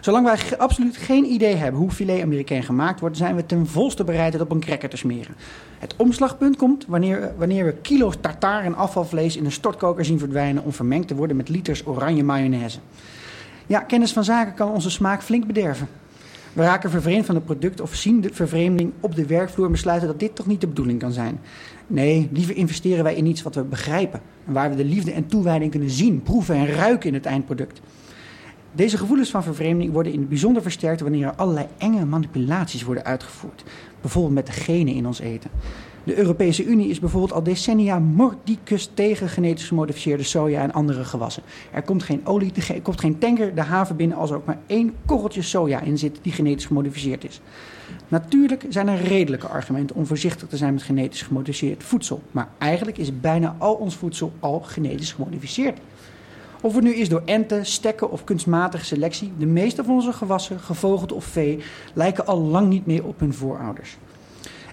Zolang wij absoluut geen idee hebben hoe filet Amerikaan gemaakt wordt, zijn we ten volste bereid het op een cracker te smeren. Het omslagpunt komt wanneer, wanneer we kilo's tartaar en afvalvlees in een stortkoker zien verdwijnen om vermengd te worden met liters oranje mayonaise. Ja, kennis van zaken kan onze smaak flink bederven. We raken vervreemd van het product of zien de vervreemding op de werkvloer en besluiten dat dit toch niet de bedoeling kan zijn. Nee, liever investeren wij in iets wat we begrijpen en waar we de liefde en toewijding kunnen zien, proeven en ruiken in het eindproduct. Deze gevoelens van vervreemding worden in het bijzonder versterkt wanneer er allerlei enge manipulaties worden uitgevoerd. Bijvoorbeeld met de genen in ons eten. De Europese Unie is bijvoorbeeld al decennia mordicus tegen genetisch gemodificeerde soja en andere gewassen. Er komt geen olie, er komt geen tanker de haven binnen als er ook maar één korreltje soja in zit die genetisch gemodificeerd is. Natuurlijk zijn er redelijke argumenten om voorzichtig te zijn met genetisch gemodificeerd voedsel. Maar eigenlijk is bijna al ons voedsel al genetisch gemodificeerd. Of het nu is door enten, stekken of kunstmatige selectie, de meeste van onze gewassen, gevogelte of vee, lijken al lang niet meer op hun voorouders.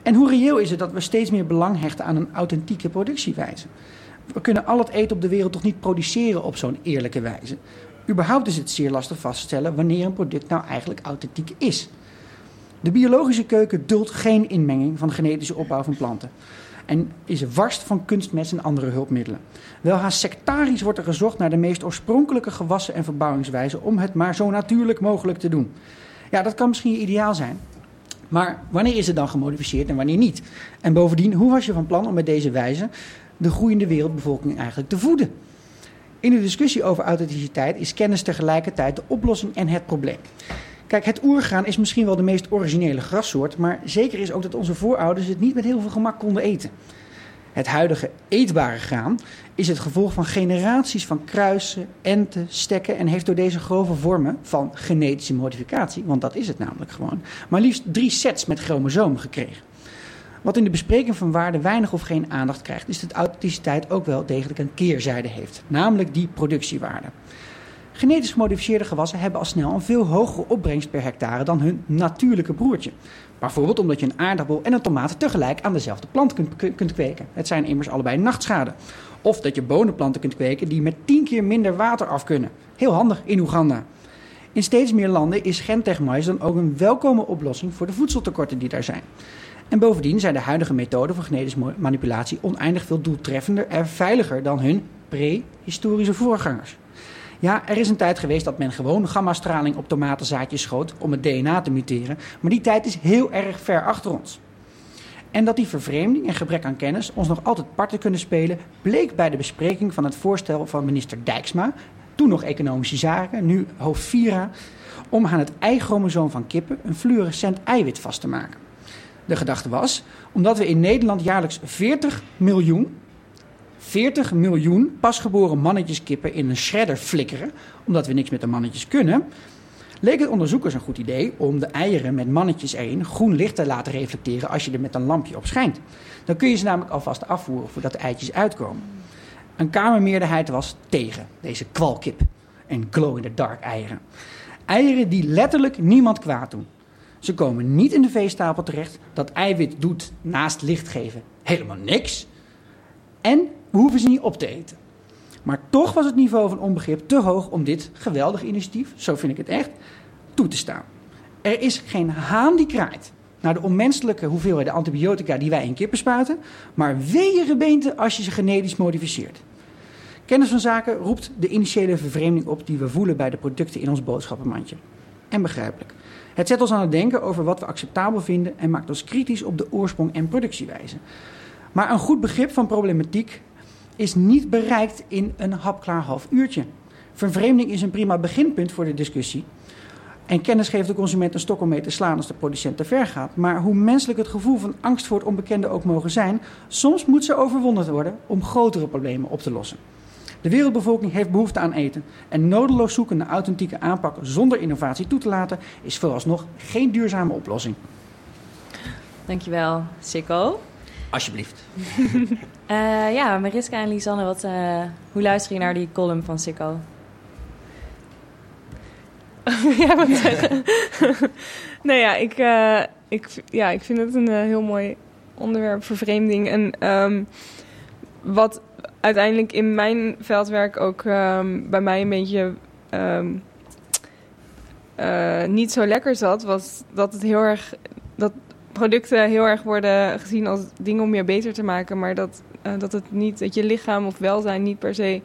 En hoe reëel is het dat we steeds meer belang hechten aan een authentieke productiewijze? We kunnen al het eten op de wereld toch niet produceren op zo'n eerlijke wijze? Überhaupt is het zeer lastig vaststellen wanneer een product nou eigenlijk authentiek is. De biologische keuken duldt geen inmenging van genetische opbouw van planten. En is warst van kunstmest en andere hulpmiddelen. Wel haast sectarisch wordt er gezocht naar de meest oorspronkelijke gewassen en verbouwingswijzen om het maar zo natuurlijk mogelijk te doen. Ja, dat kan misschien ideaal zijn. Maar wanneer is het dan gemodificeerd en wanneer niet? En bovendien, hoe was je van plan om met deze wijze de groeiende wereldbevolking eigenlijk te voeden? In de discussie over authenticiteit is kennis tegelijkertijd de oplossing en het probleem. Kijk, het oergraan is misschien wel de meest originele grassoort, maar zeker is ook dat onze voorouders het niet met heel veel gemak konden eten. Het huidige eetbare graan is het gevolg van generaties van kruisen, enten, stekken en heeft door deze grove vormen van genetische modificatie, want dat is het namelijk gewoon, maar liefst drie sets met chromosomen gekregen. Wat in de bespreking van waarde weinig of geen aandacht krijgt, is dat authenticiteit ook wel degelijk een keerzijde heeft, namelijk die productiewaarde. Genetisch gemodificeerde gewassen hebben al snel een veel hogere opbrengst per hectare dan hun natuurlijke broertje. Bijvoorbeeld omdat je een aardappel en een tomaat tegelijk aan dezelfde plant kunt, kunt kweken. Het zijn immers allebei nachtschaden. Of dat je bonenplanten kunt kweken die met tien keer minder water af kunnen. Heel handig in Oeganda. In steeds meer landen is gentechmais dan ook een welkome oplossing voor de voedseltekorten die daar zijn. En bovendien zijn de huidige methoden voor genetische manipulatie oneindig veel doeltreffender en veiliger dan hun prehistorische voorgangers. Ja, er is een tijd geweest dat men gewoon gammastraling op tomatenzaadjes schoot om het DNA te muteren, maar die tijd is heel erg ver achter ons. En dat die vervreemding en gebrek aan kennis ons nog altijd parten kunnen spelen, bleek bij de bespreking van het voorstel van minister Dijksma, toen nog Economische Zaken, nu hoofd Vira, om aan het eichromosoom van kippen een fluorescent eiwit vast te maken. De gedachte was, omdat we in Nederland jaarlijks 40 miljoen 40 miljoen pasgeboren mannetjeskippen in een shredder flikkeren, omdat we niks met de mannetjes kunnen, leek het onderzoekers een goed idee om de eieren met mannetjes erin groen licht te laten reflecteren als je er met een lampje op schijnt. Dan kun je ze namelijk alvast afvoeren voordat de eitjes uitkomen. Een kamermeerderheid was tegen deze kwalkip en glow-in-the-dark eieren. Eieren die letterlijk niemand kwaad doen. Ze komen niet in de veestapel terecht. Dat eiwit doet naast licht geven helemaal niks. En we hoeven ze niet op te eten. Maar toch was het niveau van onbegrip te hoog om dit geweldige initiatief, zo vind ik het echt, toe te staan. Er is geen haan die kraait naar de onmenselijke hoeveelheid antibiotica die wij in kippen spuiten, maar wee je gebeente als je ze genetisch modificeert. Kennis van zaken roept de initiële vervreemding op die we voelen bij de producten in ons boodschappenmandje. En begrijpelijk. Het zet ons aan het denken over wat we acceptabel vinden en maakt ons kritisch op de oorsprong en productiewijze. Maar een goed begrip van problematiek is niet bereikt in een hapklaar half uurtje. Vervreemding is een prima beginpunt voor de discussie. En kennis geeft de consument een stok om mee te slaan als de producent te ver gaat. Maar hoe menselijk het gevoel van angst voor het onbekende ook mogen zijn, soms moet ze overwonnen worden om grotere problemen op te lossen. De wereldbevolking heeft behoefte aan eten. En nodeloos zoeken naar authentieke aanpak zonder innovatie toe te laten, is vooralsnog geen duurzame oplossing. Dankjewel, Sikko. Alsjeblieft. Uh, ja, Mariska en Lisanne, wat, uh, hoe luister je naar die column van Sikko? ja, wat nee, ja ik, uh, ik, ja, ik vind het een heel mooi onderwerp, vervreemding. En um, wat uiteindelijk in mijn veldwerk ook um, bij mij een beetje um, niet zo lekker zat, was dat het heel erg. Dat producten heel erg worden gezien als dingen om je beter te maken, maar dat, dat het niet, dat je lichaam of welzijn niet per se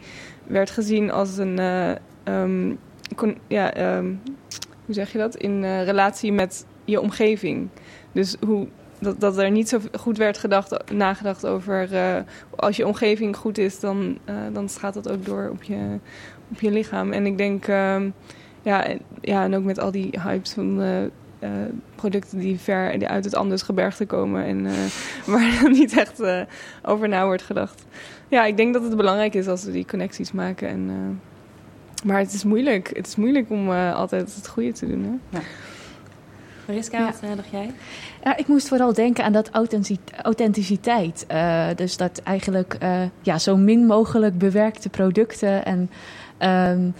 werd gezien als een, uh, um, kon, ja, um, hoe zeg je dat, in uh, relatie met je omgeving. Dus hoe, dat, dat er niet zo goed werd gedacht, nagedacht over als je omgeving goed is, dan, dan gaat dat ook door op je, op je lichaam. En ik denk, um, ja, ja, en ook met al die hypes van uh, producten die ver die uit het Andes gebergte komen en uh, waar niet echt uh, over na wordt gedacht. Ja, ik denk dat het belangrijk is als we die connecties maken. En, maar het is moeilijk. Het is moeilijk om altijd het goede te doen. Hè? Ja. Mariska, ja. wat dacht jij? Ja, ik moest vooral denken aan dat authenticiteit. dus dat eigenlijk ja, zo min mogelijk bewerkte producten en Ehm,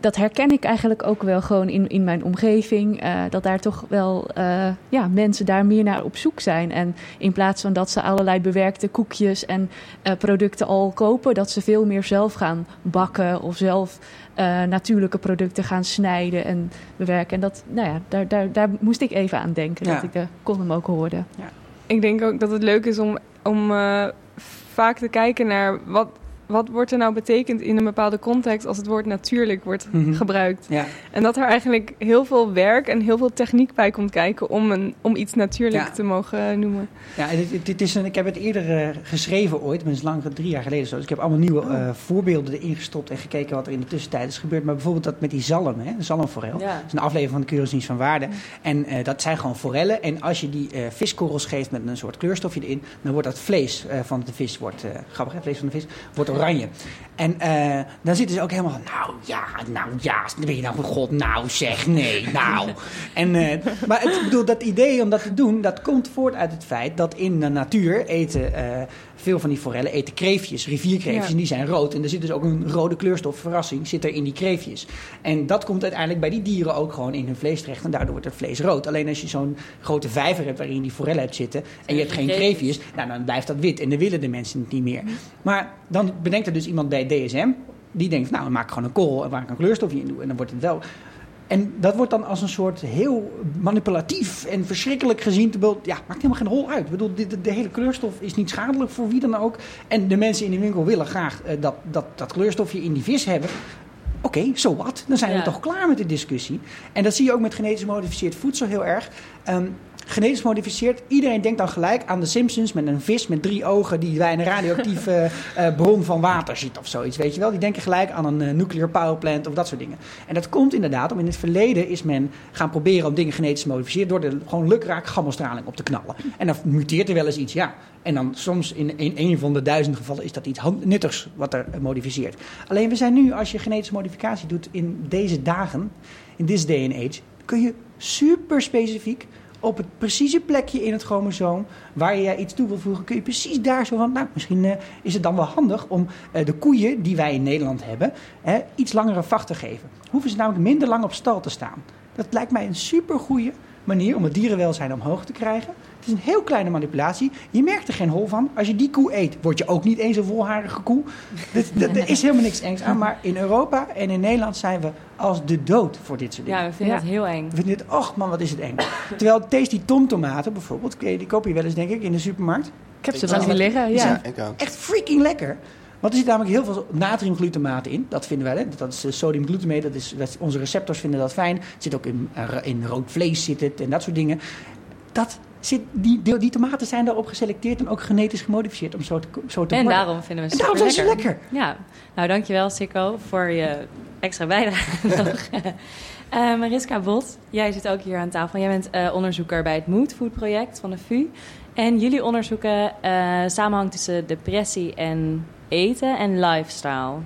dat- herken ik eigenlijk ook wel gewoon in, in mijn omgeving. eh, dat daar toch wel eh, ja, mensen daar meer naar op zoek zijn. En in plaats van dat ze allerlei bewerkte koekjes en eh, producten al kopen, dat ze veel meer zelf gaan bakken of zelf eh, natuurlijke producten gaan snijden en bewerken. En dat, nou ja, daar, daar, daar moest ik even aan denken, Ja. dat ik de column ook hoorde. Ik denk ook dat het leuk is om, om vaak te kijken naar wat, wat wordt er nou betekend in een bepaalde context als het woord natuurlijk wordt Mhm. gebruikt. Ja. En dat er eigenlijk heel veel werk en heel veel techniek bij komt kijken om, een, om iets natuurlijk Ja. te mogen noemen. Ja, dit, dit is een, ik heb het eerder eh, geschreven ooit, maar het is lang, drie jaar geleden zo. Dus ik heb allemaal nieuwe Oh. eh, voorbeelden erin gestopt en gekeken wat er in de tussentijd is gebeurd. Maar bijvoorbeeld dat met die zalm, hè, de zalmforel. Ja. Dat is een aflevering van de Keuringsdienst van Waarde. En eh, dat zijn gewoon forellen. En als je die viskorrels geeft met een soort kleurstofje erin, dan wordt dat vlees van de vis, wordt, grappig hè, vlees van de vis, wordt oranje. En eh, dan zitten ze ook helemaal van, nou ja, nou ja, ben je nou van god, nou zeg, nee, nou. en, eh, maar ik bedoel, dat idee om dat te doen, dat komt voort uit het feit dat in de natuur eten eh, veel van die forellen eten kreefjes, rivierkreefjes, Ja. en die zijn rood. En er zit dus ook een rode kleurstof, verrassing, zit er in die kreefjes. En dat komt uiteindelijk bij die dieren ook gewoon in hun vlees terecht. En daardoor wordt het vlees rood. Alleen als je zo'n grote vijver hebt waarin die forellen hebt zitten. en je hebt geen Kreefjes. nou, dan blijft dat wit. En dan willen de mensen het niet meer. Maar dan bedenkt er dus iemand bij DSM. die denkt, nou, dan maak ik gewoon een korrel en waar ik een kleurstofje in doe. En dan wordt het wel. En dat wordt dan als een soort heel manipulatief en verschrikkelijk gezien. Terwijl, ja, maakt helemaal geen hol uit. Ik bedoel, de, de, de hele kleurstof is niet schadelijk voor wie dan ook. En de mensen in de winkel willen graag eh, dat, dat, dat kleurstofje in die vis hebben. Oké, zo wat? Dan zijn we toch klaar met de discussie. En dat zie je ook met genetisch gemodificeerd voedsel heel erg. Ehm, genetisch gemodificeerd, iedereen denkt dan gelijk aan de Simpsons met een vis met drie ogen die bij een radioactieve eh, bron van water ziet of zoiets. Weet je wel? Die denken gelijk aan een eh, nuclear power plant of dat soort dingen. En dat komt inderdaad om in het verleden is men gaan proberen om dingen genetisch te modificeren door er gewoon lukraak gammastraling op te knallen. En dan muteert er wel eens iets, ja. En dan soms in, in een van de duizend gevallen is dat iets nuttigs wat er eh, modificeert. Alleen we zijn nu, als je genetische modificatie doet in deze dagen, in this day and age, kun je super specifiek op het precieze plekje in het chromosoom waar je iets toe wil voegen, kun je precies daar zo van, nou, misschien eh, is het dan wel handig om eh, de koeien die wij in Nederland hebben, iets langere vacht te geven. Hoeven ze namelijk minder lang op stal te staan. Dat lijkt mij een super goede manier om het dierenwelzijn omhoog te krijgen. Het is een heel kleine manipulatie. Je merkt er geen hol van. Als je die koe eet, word je ook niet eens een volharige koe. Dat- dat- Er is helemaal niks engs aan. Maar in Europa en in Nederland zijn we als de dood voor dit soort dingen. Ja, we vinden Ja. het heel eng. We vinden het, och man, wat is het eng. Terwijl Tasty tomtomaten bijvoorbeeld, die die koop je wel eens denk ik in de supermarkt. Ik heb ze wel liggen, Die ja. echt freaking lekker. Want er zit namelijk heel veel natriumglutamaat in. Dat vinden wij, hè? dat is eh, sodiumglutamate. Dat is, dat- onze receptors vinden dat fijn. Het zit ook in, eh, in rood vlees zit het en dat soort dingen. Dat zit, die, die, die tomaten zijn daarop geselecteerd en ook genetisch gemodificeerd om zo te, zo te En worden. daarom vinden we het daarom zijn ze lekker. Ja, nou dankjewel Sikko voor je extra bijdrage. Eh, Mariska Bot, jij zit ook hier aan tafel. Jij bent onderzoeker bij het Mood Food project van de VU. En jullie onderzoeken samenhang tussen depressie en eten en lifestyle.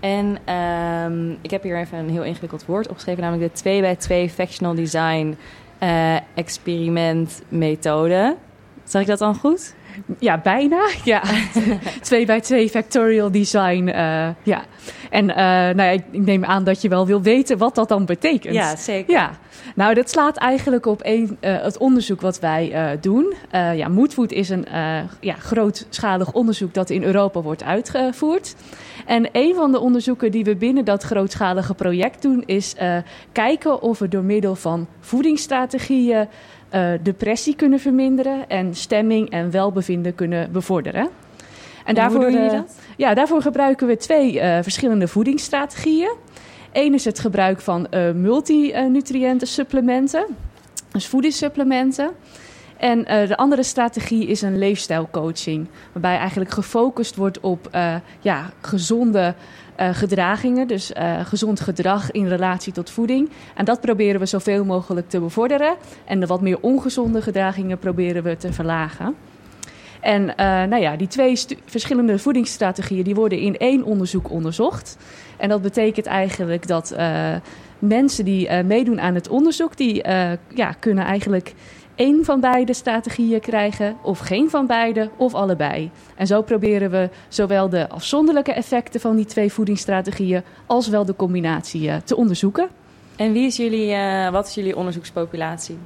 En ehm, ik heb hier even een heel ingewikkeld woord opgeschreven, namelijk de 2 bij 2 Factional Design eh, experiment methode. Zeg ik dat dan goed? Ja, bijna. Ja. 2 bij 2 factorial design. eh, ja. En eh, nou ja, ik, neem aan dat je wel wil weten wat dat dan betekent. Ja, zeker. Ja, nou dat slaat eigenlijk op een, eh, het onderzoek wat wij doen. Ja, Moodfood is een ja, grootschalig onderzoek dat in Europa wordt uitgevoerd. En een van de onderzoeken die we binnen dat grootschalige project doen... is kijken of we door middel van voedingsstrategieën... eh, depressie kunnen verminderen en stemming en welbevinden kunnen bevorderen. En hoe doen jullie eh, dat? ja, daarvoor gebruiken we twee eh, verschillende voedingsstrategieën. Eén is het gebruik van multinutriënten supplementen, dus voedingssupplementen. En de andere strategie is een leefstijlcoaching, waarbij eigenlijk gefocust wordt op ja, gezonde eh, gedragingen, dus eh, gezond gedrag in relatie tot voeding. En dat proberen we zoveel mogelijk te bevorderen. En de wat meer ongezonde gedragingen proberen we te verlagen. En eh, nou ja, die twee verschillende voedingsstrategieën die worden in één onderzoek onderzocht. En dat betekent eigenlijk dat mensen die meedoen aan het onderzoek, die ja, kunnen eigenlijk één van beide strategieën krijgen, of geen van beide, of allebei. En zo proberen we zowel de afzonderlijke effecten van die twee voedingsstrategieën als wel de combinatie eh, te onderzoeken. En wie is jullie, eh, wat is jullie onderzoekspopulatie?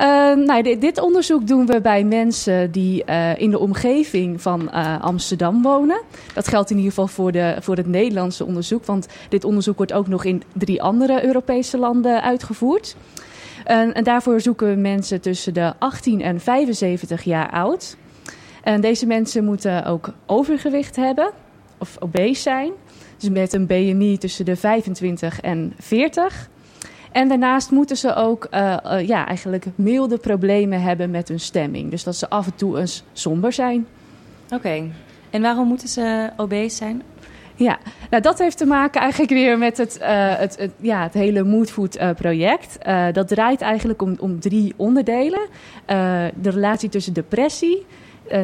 Uh, nou, dit, dit, onderzoek doen we bij mensen die uh, in de omgeving van uh, Amsterdam wonen. Dat geldt in ieder geval voor, de, voor het Nederlandse onderzoek, want dit onderzoek wordt ook nog in drie andere Europese landen uitgevoerd. En, daarvoor zoeken we mensen tussen de 18 en 75 jaar oud. En deze mensen moeten ook overgewicht hebben of obese zijn. Dus met een BMI tussen de 25 en 40. En daarnaast moeten ze ook uh, uh, ja, eigenlijk milde problemen hebben met hun stemming. Dus dat ze af en toe eens somber zijn. Oké. En waarom moeten ze obese zijn? Ja, nou, dat heeft te maken eigenlijk weer met het, uh, het, ja, het hele Moodfood uh, project. Uh, dat draait eigenlijk om, om drie onderdelen. de relatie tussen depressie,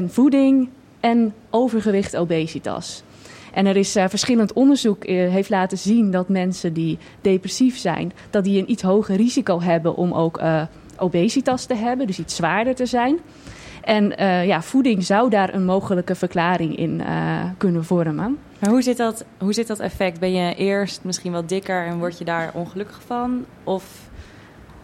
voeding en overgewicht obesitas. En er is verschillend onderzoek heeft laten zien dat mensen die depressief zijn, dat die een iets hoger risico hebben om ook obesitas te hebben, dus iets zwaarder te zijn. En ja, voeding zou daar een mogelijke verklaring in kunnen vormen. Maar hoe zit, dat, hoe zit dat effect? Ben je eerst misschien wel dikker en word je daar ongelukkig van? Of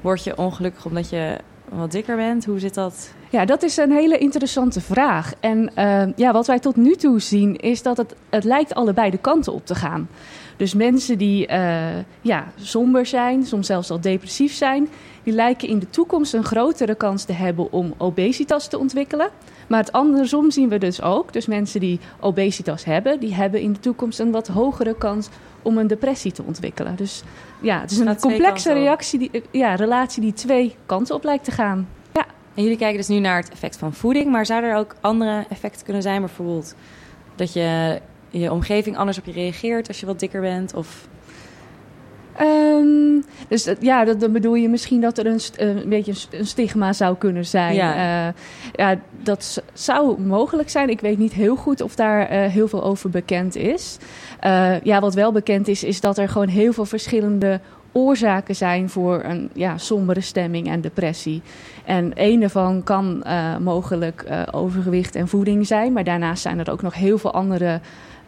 word je ongelukkig omdat je wat dikker bent? Hoe zit dat? Ja, dat is een hele interessante vraag. En uh, ja, wat wij tot nu toe zien is dat het, het lijkt allebei de kanten op te gaan. Dus mensen die uh, ja, somber zijn, soms zelfs al depressief zijn, die lijken in de toekomst een grotere kans te hebben om obesitas te ontwikkelen. Maar het andersom zien we dus ook. Dus mensen die obesitas hebben, die hebben in de toekomst een wat hogere kans om een depressie te ontwikkelen. Dus ja, het is een complexe reactie die, ja, relatie die twee kanten op lijkt te gaan. Ja. En jullie kijken dus nu naar het effect van voeding, maar zou er ook andere effecten kunnen zijn? Bijvoorbeeld dat je je omgeving anders op je reageert als je wat dikker bent? Of Um, dus ja, dat, dan bedoel je misschien dat er een, een beetje een stigma zou kunnen zijn. Ja. Uh, ja, dat zou mogelijk zijn. Ik weet niet heel goed of daar uh, heel veel over bekend is. Uh, ja, wat wel bekend is, is dat er gewoon heel veel verschillende oorzaken zijn voor een ja, sombere stemming en depressie. En een daarvan kan mogelijk overgewicht en voeding zijn. Maar daarnaast zijn er ook nog heel veel andere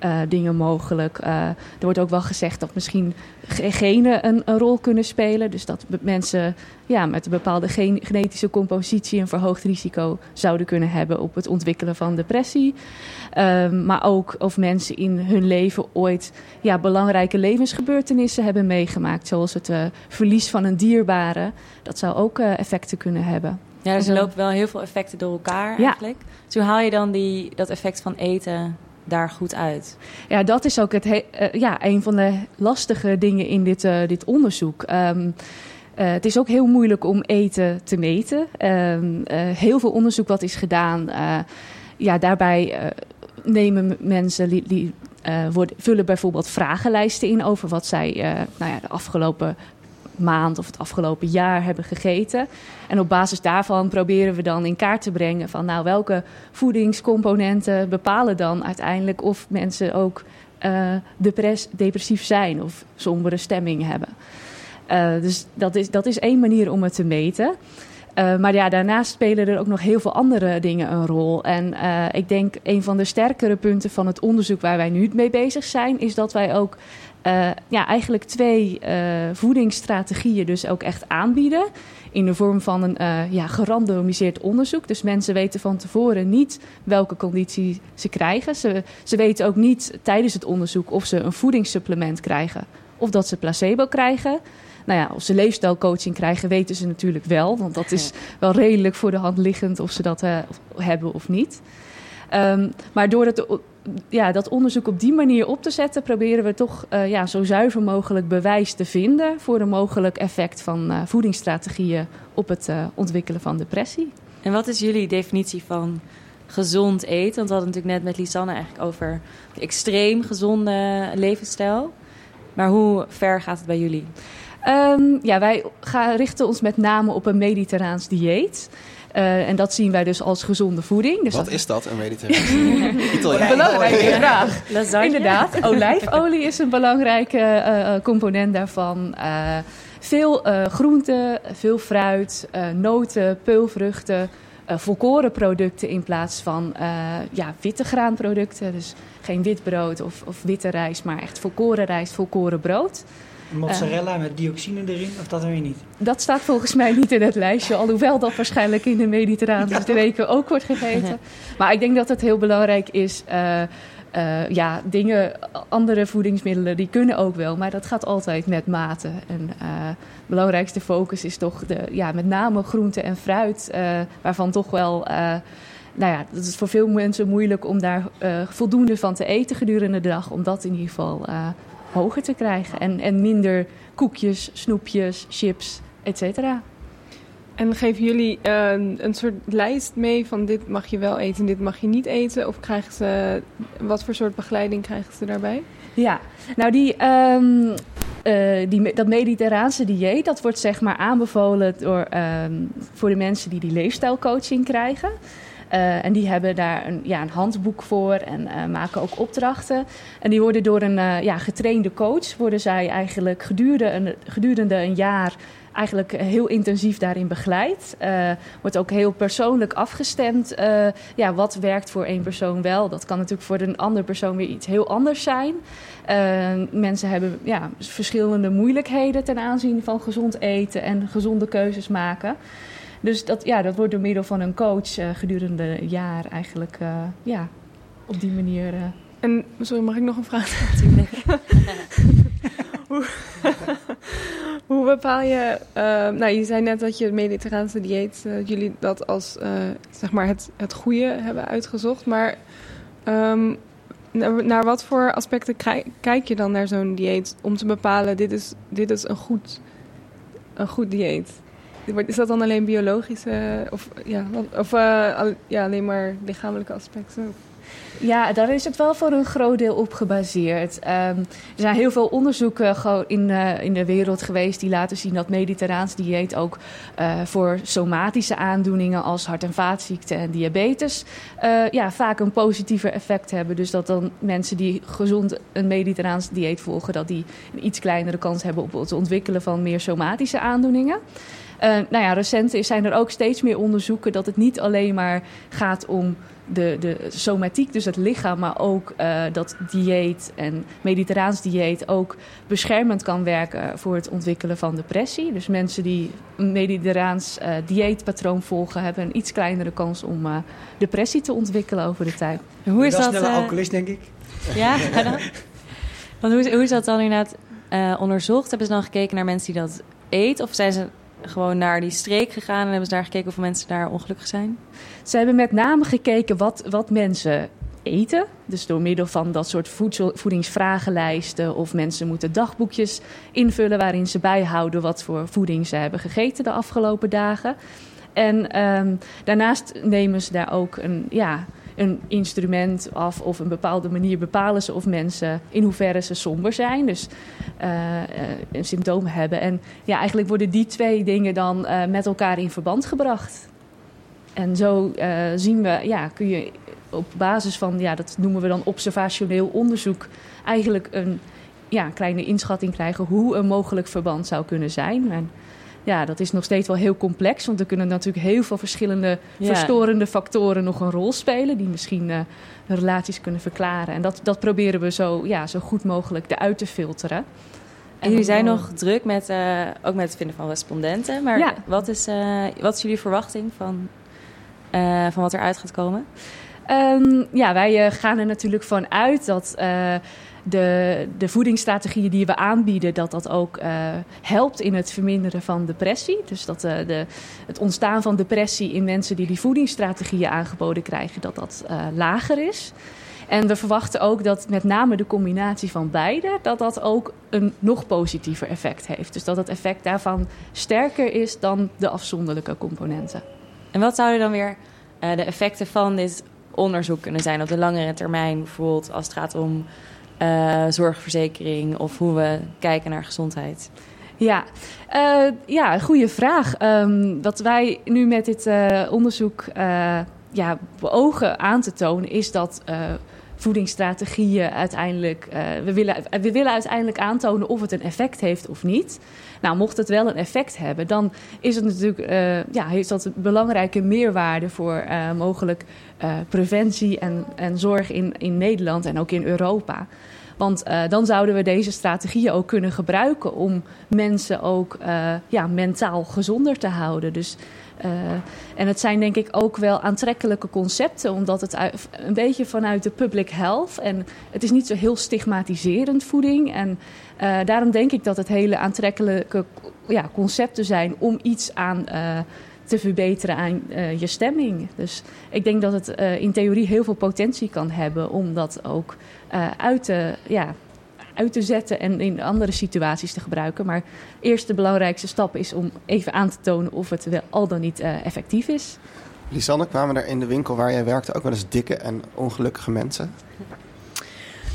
uh, dingen mogelijk. Uh, er wordt ook wel gezegd dat misschien genen een, een, rol kunnen spelen. Dus dat mensen ja, met een bepaalde gen genetische compositie een verhoogd risico zouden kunnen hebben op het ontwikkelen van depressie. Uh, maar ook of mensen in hun leven ooit ja, belangrijke levensgebeurtenissen hebben meegemaakt. Zoals het uh, verlies van een dierbare. Dat zou ook effecten kunnen hebben. Ja, dus er lopen wel heel veel effecten door elkaar eigenlijk. Ja. Dus hoe haal je dan die, dat effect van eten daar goed uit? Ja, dat is ook het uh, ja, een van de lastige dingen in dit, uh, dit onderzoek. Um, uh, het is ook heel moeilijk om eten te meten. Um, heel veel onderzoek wat is gedaan, ja, daarbij nemen mensen die, die worden, vullen bijvoorbeeld vragenlijsten in over wat zij nou ja, de afgelopen maand of het afgelopen jaar hebben gegeten. En op basis daarvan proberen we dan in kaart te brengen van nou welke voedingscomponenten bepalen dan uiteindelijk of mensen ook depress, depressief zijn of sombere stemming hebben. Uh, dus dat is, dat is één manier om het te meten. Uh, maar ja, daarnaast spelen er ook nog heel veel andere dingen een rol. En ik denk een van de sterkere punten van het onderzoek waar wij nu mee bezig zijn, is dat wij ook uh, ja, eigenlijk twee uh, voedingsstrategieën dus ook echt aanbieden. In de vorm van een uh, ja, gerandomiseerd onderzoek. Dus mensen weten van tevoren niet welke conditie ze krijgen. Ze, ze weten ook niet tijdens het onderzoek of ze een voedingssupplement krijgen of dat ze placebo krijgen. Nou ja, of ze leefstijlcoaching krijgen, weten ze natuurlijk wel. Want dat is wel redelijk voor de hand liggend of ze dat hebben of niet. Um, maar door het ja, dat onderzoek op die manier op te zetten, proberen we toch uh, ja, zo zuiver mogelijk bewijs te vinden voor een mogelijk effect van uh, voedingsstrategieën op het uh, ontwikkelen van depressie. En wat is jullie definitie van gezond eten? Want we hadden natuurlijk net met Lisanne eigenlijk over extreem gezonde levensstijl. Maar hoe ver gaat het bij jullie? Um, ja, wij gaan, richten ons met name op een mediterraans dieet. Uh, en dat zien wij dus als gezonde voeding. Dus Wat dat... is dat, een mediterrane? Een belangrijke vraag. Inderdaad, olijfolie is een belangrijke uh, component daarvan. Uh, veel eh, groenten, veel fruit, eh, noten, peulvruchten, eh volkoren producten in plaats van eh, ja, witte graanproducten. Dus geen wit brood of, of witte rijst, maar echt volkoren rijst, volkoren brood. Mozzarella met dioxine erin, of dat weer niet? Dat staat volgens mij niet in het lijstje, alhoewel dat waarschijnlijk in de mediterrane streken ook wordt gegeten. Maar ik denk dat het heel belangrijk is. eh, eh, ja, dingen, andere voedingsmiddelen, die kunnen ook wel, maar dat gaat altijd met mate. En eh belangrijkste focus is toch de, ja, met name groente en fruit, waarvan toch wel, nou ja, het is voor veel mensen moeilijk om daar voldoende van te eten gedurende de dag, om dat in ieder geval hoger te krijgen. En, en minder koekjes, snoepjes, chips, et cetera. En geven jullie eh, een soort lijst mee van dit mag je wel eten, dit mag je niet eten? Of krijgen ze, wat voor soort begeleiding krijgen ze daarbij? Ja, nou die, ehm, eh, die, dat mediterraanse dieet, dat wordt zeg maar aanbevolen door, ehm, voor de mensen die die leefstijlcoaching krijgen. Eh, en die hebben daar een, ja, een handboek voor en eh, maken ook opdrachten. En die worden door een eh, ja, getrainde coach, worden zij eigenlijk gedurende een, gedurende een jaar eigenlijk heel intensief daarin begeleid. Wordt ook heel persoonlijk afgestemd. ja, wat werkt voor één persoon wel? Dat kan natuurlijk voor een andere persoon weer iets heel anders zijn. Mensen hebben ja, verschillende moeilijkheden ten aanzien van gezond eten en gezonde keuzes maken. Dus dat, ja, dat wordt door middel van een coach eh, gedurende een jaar eigenlijk eh, ja, op die manier. eh, En, sorry, mag ik nog een vraag hoe, hoe bepaal je... nou, je zei net dat je het mediterraanse dieet... jullie dat als zeg maar het, het goede hebben uitgezocht. Maar ehm, naar, wat voor aspecten kijk je dan naar zo'n dieet... om te bepalen, dit is, dit is een, goed, een goed dieet? Is dat dan alleen biologische... Of, ja, of eh, ja, alleen maar lichamelijke aspecten? Ja, daar is het wel voor een groot deel op gebaseerd. Ehm, er zijn heel veel onderzoeken gewoon in, eh, in de wereld geweest die laten zien dat mediterraans dieet ook eh, voor somatische aandoeningen als hart- en vaatziekten en diabetes ja, vaak een positiever effect hebben. Dus dat dan mensen die gezond een mediterraans dieet volgen, dat die een iets kleinere kans hebben op het ontwikkelen van meer somatische aandoeningen. Eh, nou ja, recent is- zijn er ook steeds meer onderzoeken dat het niet alleen maar gaat om de, de somatiek, dus het lichaam, maar ook eh, dat dieet en mediterraans dieet ook beschermend kan werken voor het ontwikkelen van depressie. Dus mensen die een mediterraans eh, dieetpatroon volgen, hebben een iets kleinere kans om eh, depressie te ontwikkelen over de tijd. Hoe is dat? snelle alcoholist, denk ik. Ja, dan. Want hoe is, hoe is dat dan inderdaad eh, onderzocht? Hebben ze dan gekeken naar mensen die dat eten? Of zijn ze gewoon naar die streek gegaan en hebben ze daar gekeken hoeveel mensen daar ongelukkig zijn? Ze hebben met name gekeken wat, wat mensen eten. Dus door middel van dat soort voedsel, voedingsvragenlijsten. Of mensen moeten dagboekjes invullen waarin ze bijhouden wat voor voeding ze hebben gegeten de afgelopen dagen. En ehm, daarnaast nemen ze daar ook een, ja, een instrument af of een bepaalde manier bepalen ze of mensen in hoeverre ze somber zijn. Dus eh, een symptoom hebben. En ja, eigenlijk worden die twee dingen dan eh, met elkaar in verband gebracht. En zo zien we, ja, kun je op basis van, ja, dat noemen we dan observationeel onderzoek, eigenlijk een ja, kleine inschatting krijgen hoe een mogelijk verband zou kunnen zijn. En ja, dat is nog steeds wel heel complex, want er kunnen natuurlijk heel veel verschillende Ja. verstorende factoren nog een rol spelen, die misschien eh, relaties kunnen verklaren. En dat, dat proberen we zo, ja, zo goed mogelijk eruit te filteren. En jullie zijn nog druk met, eh, ook met het vinden van respondenten. Maar Ja. wat, is, eh, wat is jullie verwachting van, van wat eruit gaat komen? Ehm, ja, wij gaan er natuurlijk van uit dat de, de voedingsstrategieën die we aanbieden, dat dat ook eh, helpt in het verminderen van depressie. Dus dat eh, de, het ontstaan van depressie in mensen die die voedingsstrategieën aangeboden krijgen, dat dat eh, lager is. En we verwachten ook dat met name de combinatie van beide, dat dat ook een nog positiever effect heeft. Dus dat het effect daarvan sterker is dan de afzonderlijke componenten. En wat zouden dan weer de effecten van dit onderzoek kunnen zijn op de langere termijn? Bijvoorbeeld als het gaat om eh, zorgverzekering of hoe we kijken naar gezondheid. Ja, eh, ja goede vraag. Ehm, wat wij nu met dit eh, onderzoek ja, beogen aan te tonen, is dat voedingsstrategieën uiteindelijk. we, willen, we willen uiteindelijk aantonen of het een effect heeft of niet. Nou, mocht het wel een effect hebben, dan is het natuurlijk, eh, ja, heeft dat een belangrijke meerwaarde voor eh, mogelijk eh, preventie en, en zorg in, in Nederland en ook in Europa. Want dan zouden we deze strategieën ook kunnen gebruiken om mensen ook ja, mentaal gezonder te houden. Dus, eh, en het zijn denk ik ook wel aantrekkelijke concepten, omdat het een beetje vanuit de public health en het is niet zo heel stigmatiserend voeding. En eh, daarom denk ik dat het hele aantrekkelijke ja, concepten zijn om iets aan eh, te verbeteren aan je stemming. Dus ik denk dat het in theorie heel veel potentie kan hebben om dat ook uit, te, ja, uit te zetten en in andere situaties te gebruiken. Maar eerst de belangrijkste stap is om even aan te tonen of het wel al dan niet eh, effectief is. Lisanne, kwamen er in de winkel waar jij werkte ook wel eens dikke en ongelukkige mensen?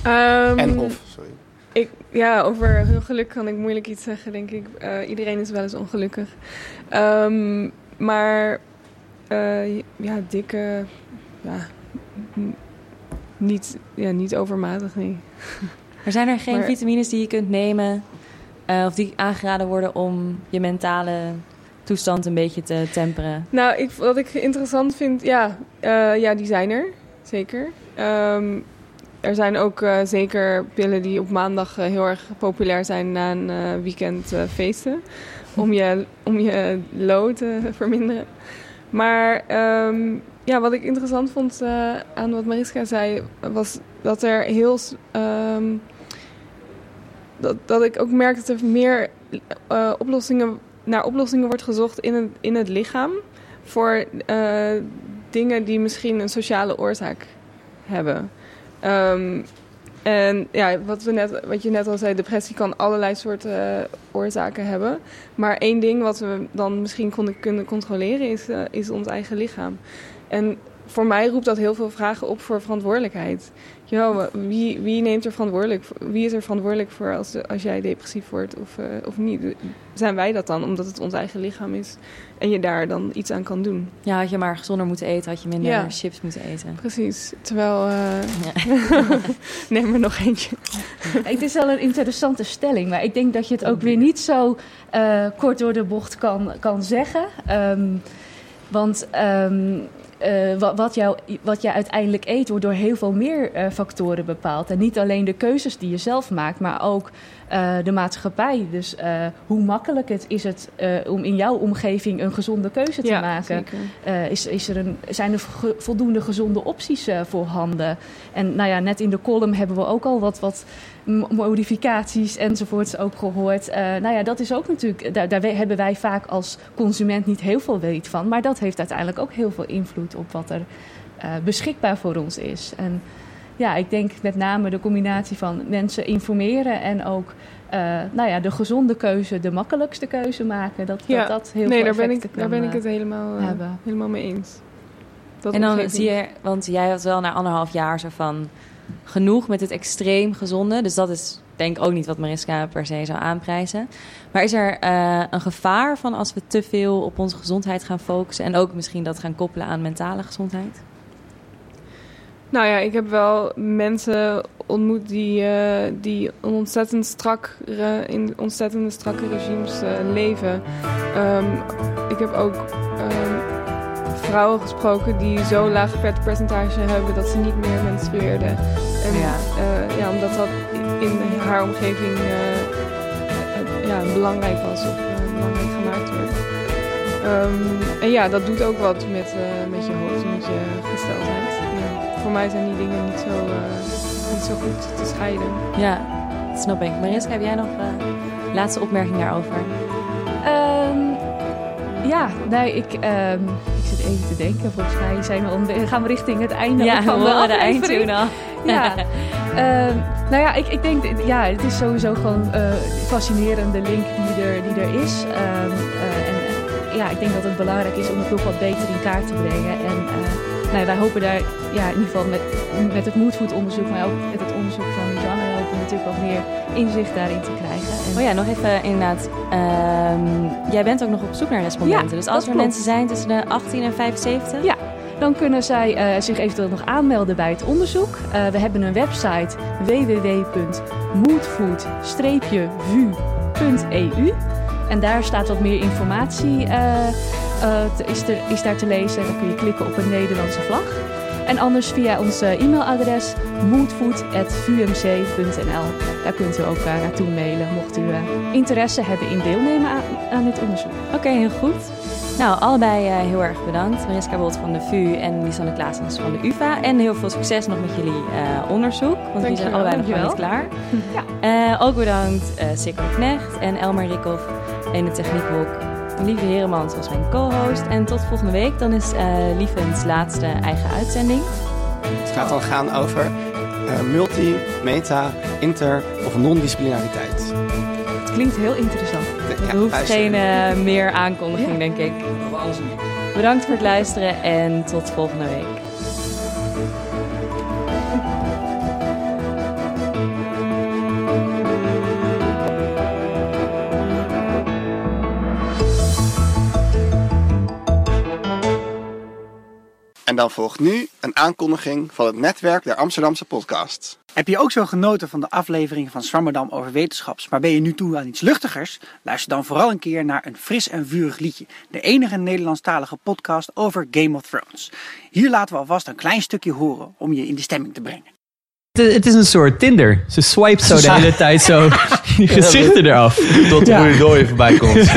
Ehm, en of, sorry. Ik, ja, over hun geluk kan ik moeilijk iets zeggen, denk ik. Eh, iedereen is wel eens ongelukkig. Ehm, maar eh, ja, dikke, ja, niet, ja, niet overmatig, nee. Maar zijn er geen Maar- vitamines die je kunt nemen eh, of die aangeraden worden om je mentale toestand een beetje te temperen? Nou, ik, wat ik interessant vind, ja, eh, ja die zijn er, zeker. Ehm, er zijn ook eh, zeker pillen die op maandag heel erg populair zijn na een weekend feesten. Om je, om je low te verminderen. Maar ehm, ja, wat ik interessant vond aan wat Mariska zei, was dat er heel. ehm, dat, dat ik ook merk dat er meer eh, oplossingen, naar oplossingen wordt gezocht in het, in het lichaam. Voor eh, dingen die misschien een sociale oorzaak hebben. Ehm, en ja, wat, we net, wat je net al zei, depressie kan allerlei soorten eh, oorzaken hebben. Maar één ding wat we dan misschien konden, kunnen controleren is, is ons eigen lichaam. En voor mij roept dat heel veel vragen op voor verantwoordelijkheid. Jo, wie, wie neemt er verantwoordelijk voor? Wie is er verantwoordelijk voor als, als jij depressief wordt of, eh, of niet? Zijn wij dat dan, omdat het ons eigen lichaam is en je daar dan iets aan kan doen? Ja, had je maar gezonder moeten eten, had je minder Ja. chips moeten eten. Precies. Terwijl. eh Ja. Neem er nog eentje. Het is wel een interessante stelling, maar ik denk dat je het ook weer niet zo eh, kort door de bocht kan, kan zeggen. Ehm, want ehm, eh, wat, wat, jou, wat je uiteindelijk eet wordt door heel veel meer eh, factoren bepaald. En niet alleen de keuzes die je zelf maakt, maar ook eh, de maatschappij. Dus hoe makkelijk het is het om in jouw omgeving een gezonde keuze te Ja, maken. is, is er een, zijn er ge- voldoende gezonde opties eh, voorhanden? En nou ja, net in de column hebben we ook al wat, wat modificaties enzovoorts ook gehoord. Eh, nou ja, dat is ook natuurlijk, daar, hebben wij vaak als consument niet heel veel weet van. Maar dat heeft uiteindelijk ook heel veel invloed op wat er eh, beschikbaar voor ons is. En ja, ik denk met name de combinatie van mensen informeren en ook eh, nou ja, de gezonde keuze, de makkelijkste keuze maken. Dat Ja. dat, dat heel nee, veel daar ben, effecten ik, daar ben ik het helemaal, helemaal mee eens. Dat en dan zie je, want jij had wel na anderhalf jaar zo van genoeg met het extreem gezonde. Dus dat is denk ik ook niet wat Mariska per se zou aanprijzen. Maar is er eh, een gevaar van als we te veel op onze gezondheid gaan focussen en ook misschien dat gaan koppelen aan mentale gezondheid? Nou ja, ik heb wel mensen ontmoet die, eh, die ontzettend strak, in ontzettende strakke regimes eh, leven. Ehm, ik heb ook vrouwen gesproken die zo'n laag vetpercentage hebben dat ze niet meer menstrueerden. En Ja. ja, ja omdat dat in haar omgeving eh, eh, ja, belangrijk was of eh, belangrijk gemaakt werd. Ehm, en ja, dat doet ook wat met, eh, met je hoofd, met je gesteldheid. Ja, voor mij zijn die dingen niet zo, eh, niet zo goed te scheiden. Ja, dat snap ik. Mariska, heb jij nog eh laatste opmerking daarover? Ja, nee, ik, ehm, ik zit even te denken. Volgens mij zijn we om, gaan we richting het einde ja, van we de de eindtune al. Ja. Ehm, nou ja, ik, ik denk, ja, het is sowieso gewoon eh fascinerende link die er, die er is. Ehm, eh, en eh, ja, ik denk dat het belangrijk is om het nog wat beter in kaart te brengen. En nou, wij hopen daar, ja, in ieder geval met, met het moedvoedonderzoek, maar ook met het onderzoek van we natuurlijk wat meer inzicht daarin te krijgen. En, Oh ja, nog even inderdaad. Ehm, jij bent ook nog op zoek naar respondenten. Ja, dus als er klopt. mensen zijn tussen de 18 en 75? Ja. dan kunnen zij eh, zich eventueel nog aanmelden bij het onderzoek. Eh, we hebben een website www.moodfood-vu.eu. En daar staat wat meer informatie eh, is, er, is daar te lezen. Dan kun je klikken op een Nederlandse vlag. En anders via ons eh, e-mailadres moodfood.vumc.nl. Daar kunt u ook eh, naartoe mailen mocht u eh, interesse hebben in deelnemen aan, aan dit onderzoek. Oké, heel goed. Nou, allebei heel erg bedankt. Mariska Bolt van de VU en Lisanne Klaasens van de UvA. En heel veel succes nog met jullie onderzoek. Want die zijn allebei nog lang niet klaar. Ja. Ook bedankt Sikko Knecht en Elmar Rikhoff in de techniekhok. Lieve Heremans was mijn co-host. En tot volgende week. Dan is eh Lievens laatste eigen uitzending. Het gaat dan gaan over eh, multi, meta, inter of non-disciplinariteit. Het klinkt heel interessant. Er hoeft geen eh, meer aankondiging, Ja. denk ik. Bedankt voor het luisteren en tot volgende week. Dan volgt nu een aankondiging van het netwerk der Amsterdamse podcasts. Heb je ook zo genoten van de aflevering van Swammerdam over wetenschaps, maar ben je nu toe aan iets luchtigers? Luister dan vooral een keer naar een fris en vurig liedje. De enige Nederlandstalige podcast over Game of Thrones. Hier laten we alvast een klein stukje horen om je in de stemming te brengen. Het, is een soort Tinder. Ze swipe zo de hele tijd zo die gezichten eraf. Tot de Ja. goede dooi voorbij komt.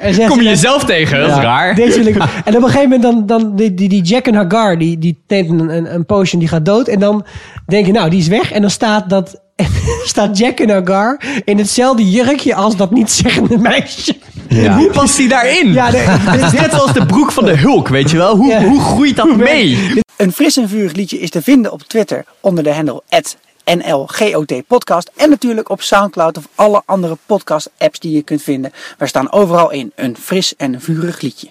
En zegt Kom je ze- jezelf tegen, dat is Ja, raar. Deze wil ik. En op een gegeven moment dan, dan die, die, die Jack en Hagar, die, die neemt een, een, een potion, die gaat dood. En dan denk je, nou, die is weg. En dan staat dat staat Jack en Hagar in hetzelfde jurkje als dat niet-zeggende meisje. Hoe past die daarin? Ja, is net als de broek van de Hulk, weet je wel? Hoe, Ja. hoe groeit dat mee? Een fris en vurig liedje is te vinden op Twitter onder de handle NLGOT podcast. En natuurlijk op Soundcloud of alle andere podcast apps die je kunt vinden. Wij staan overal in een fris en vurig liedje.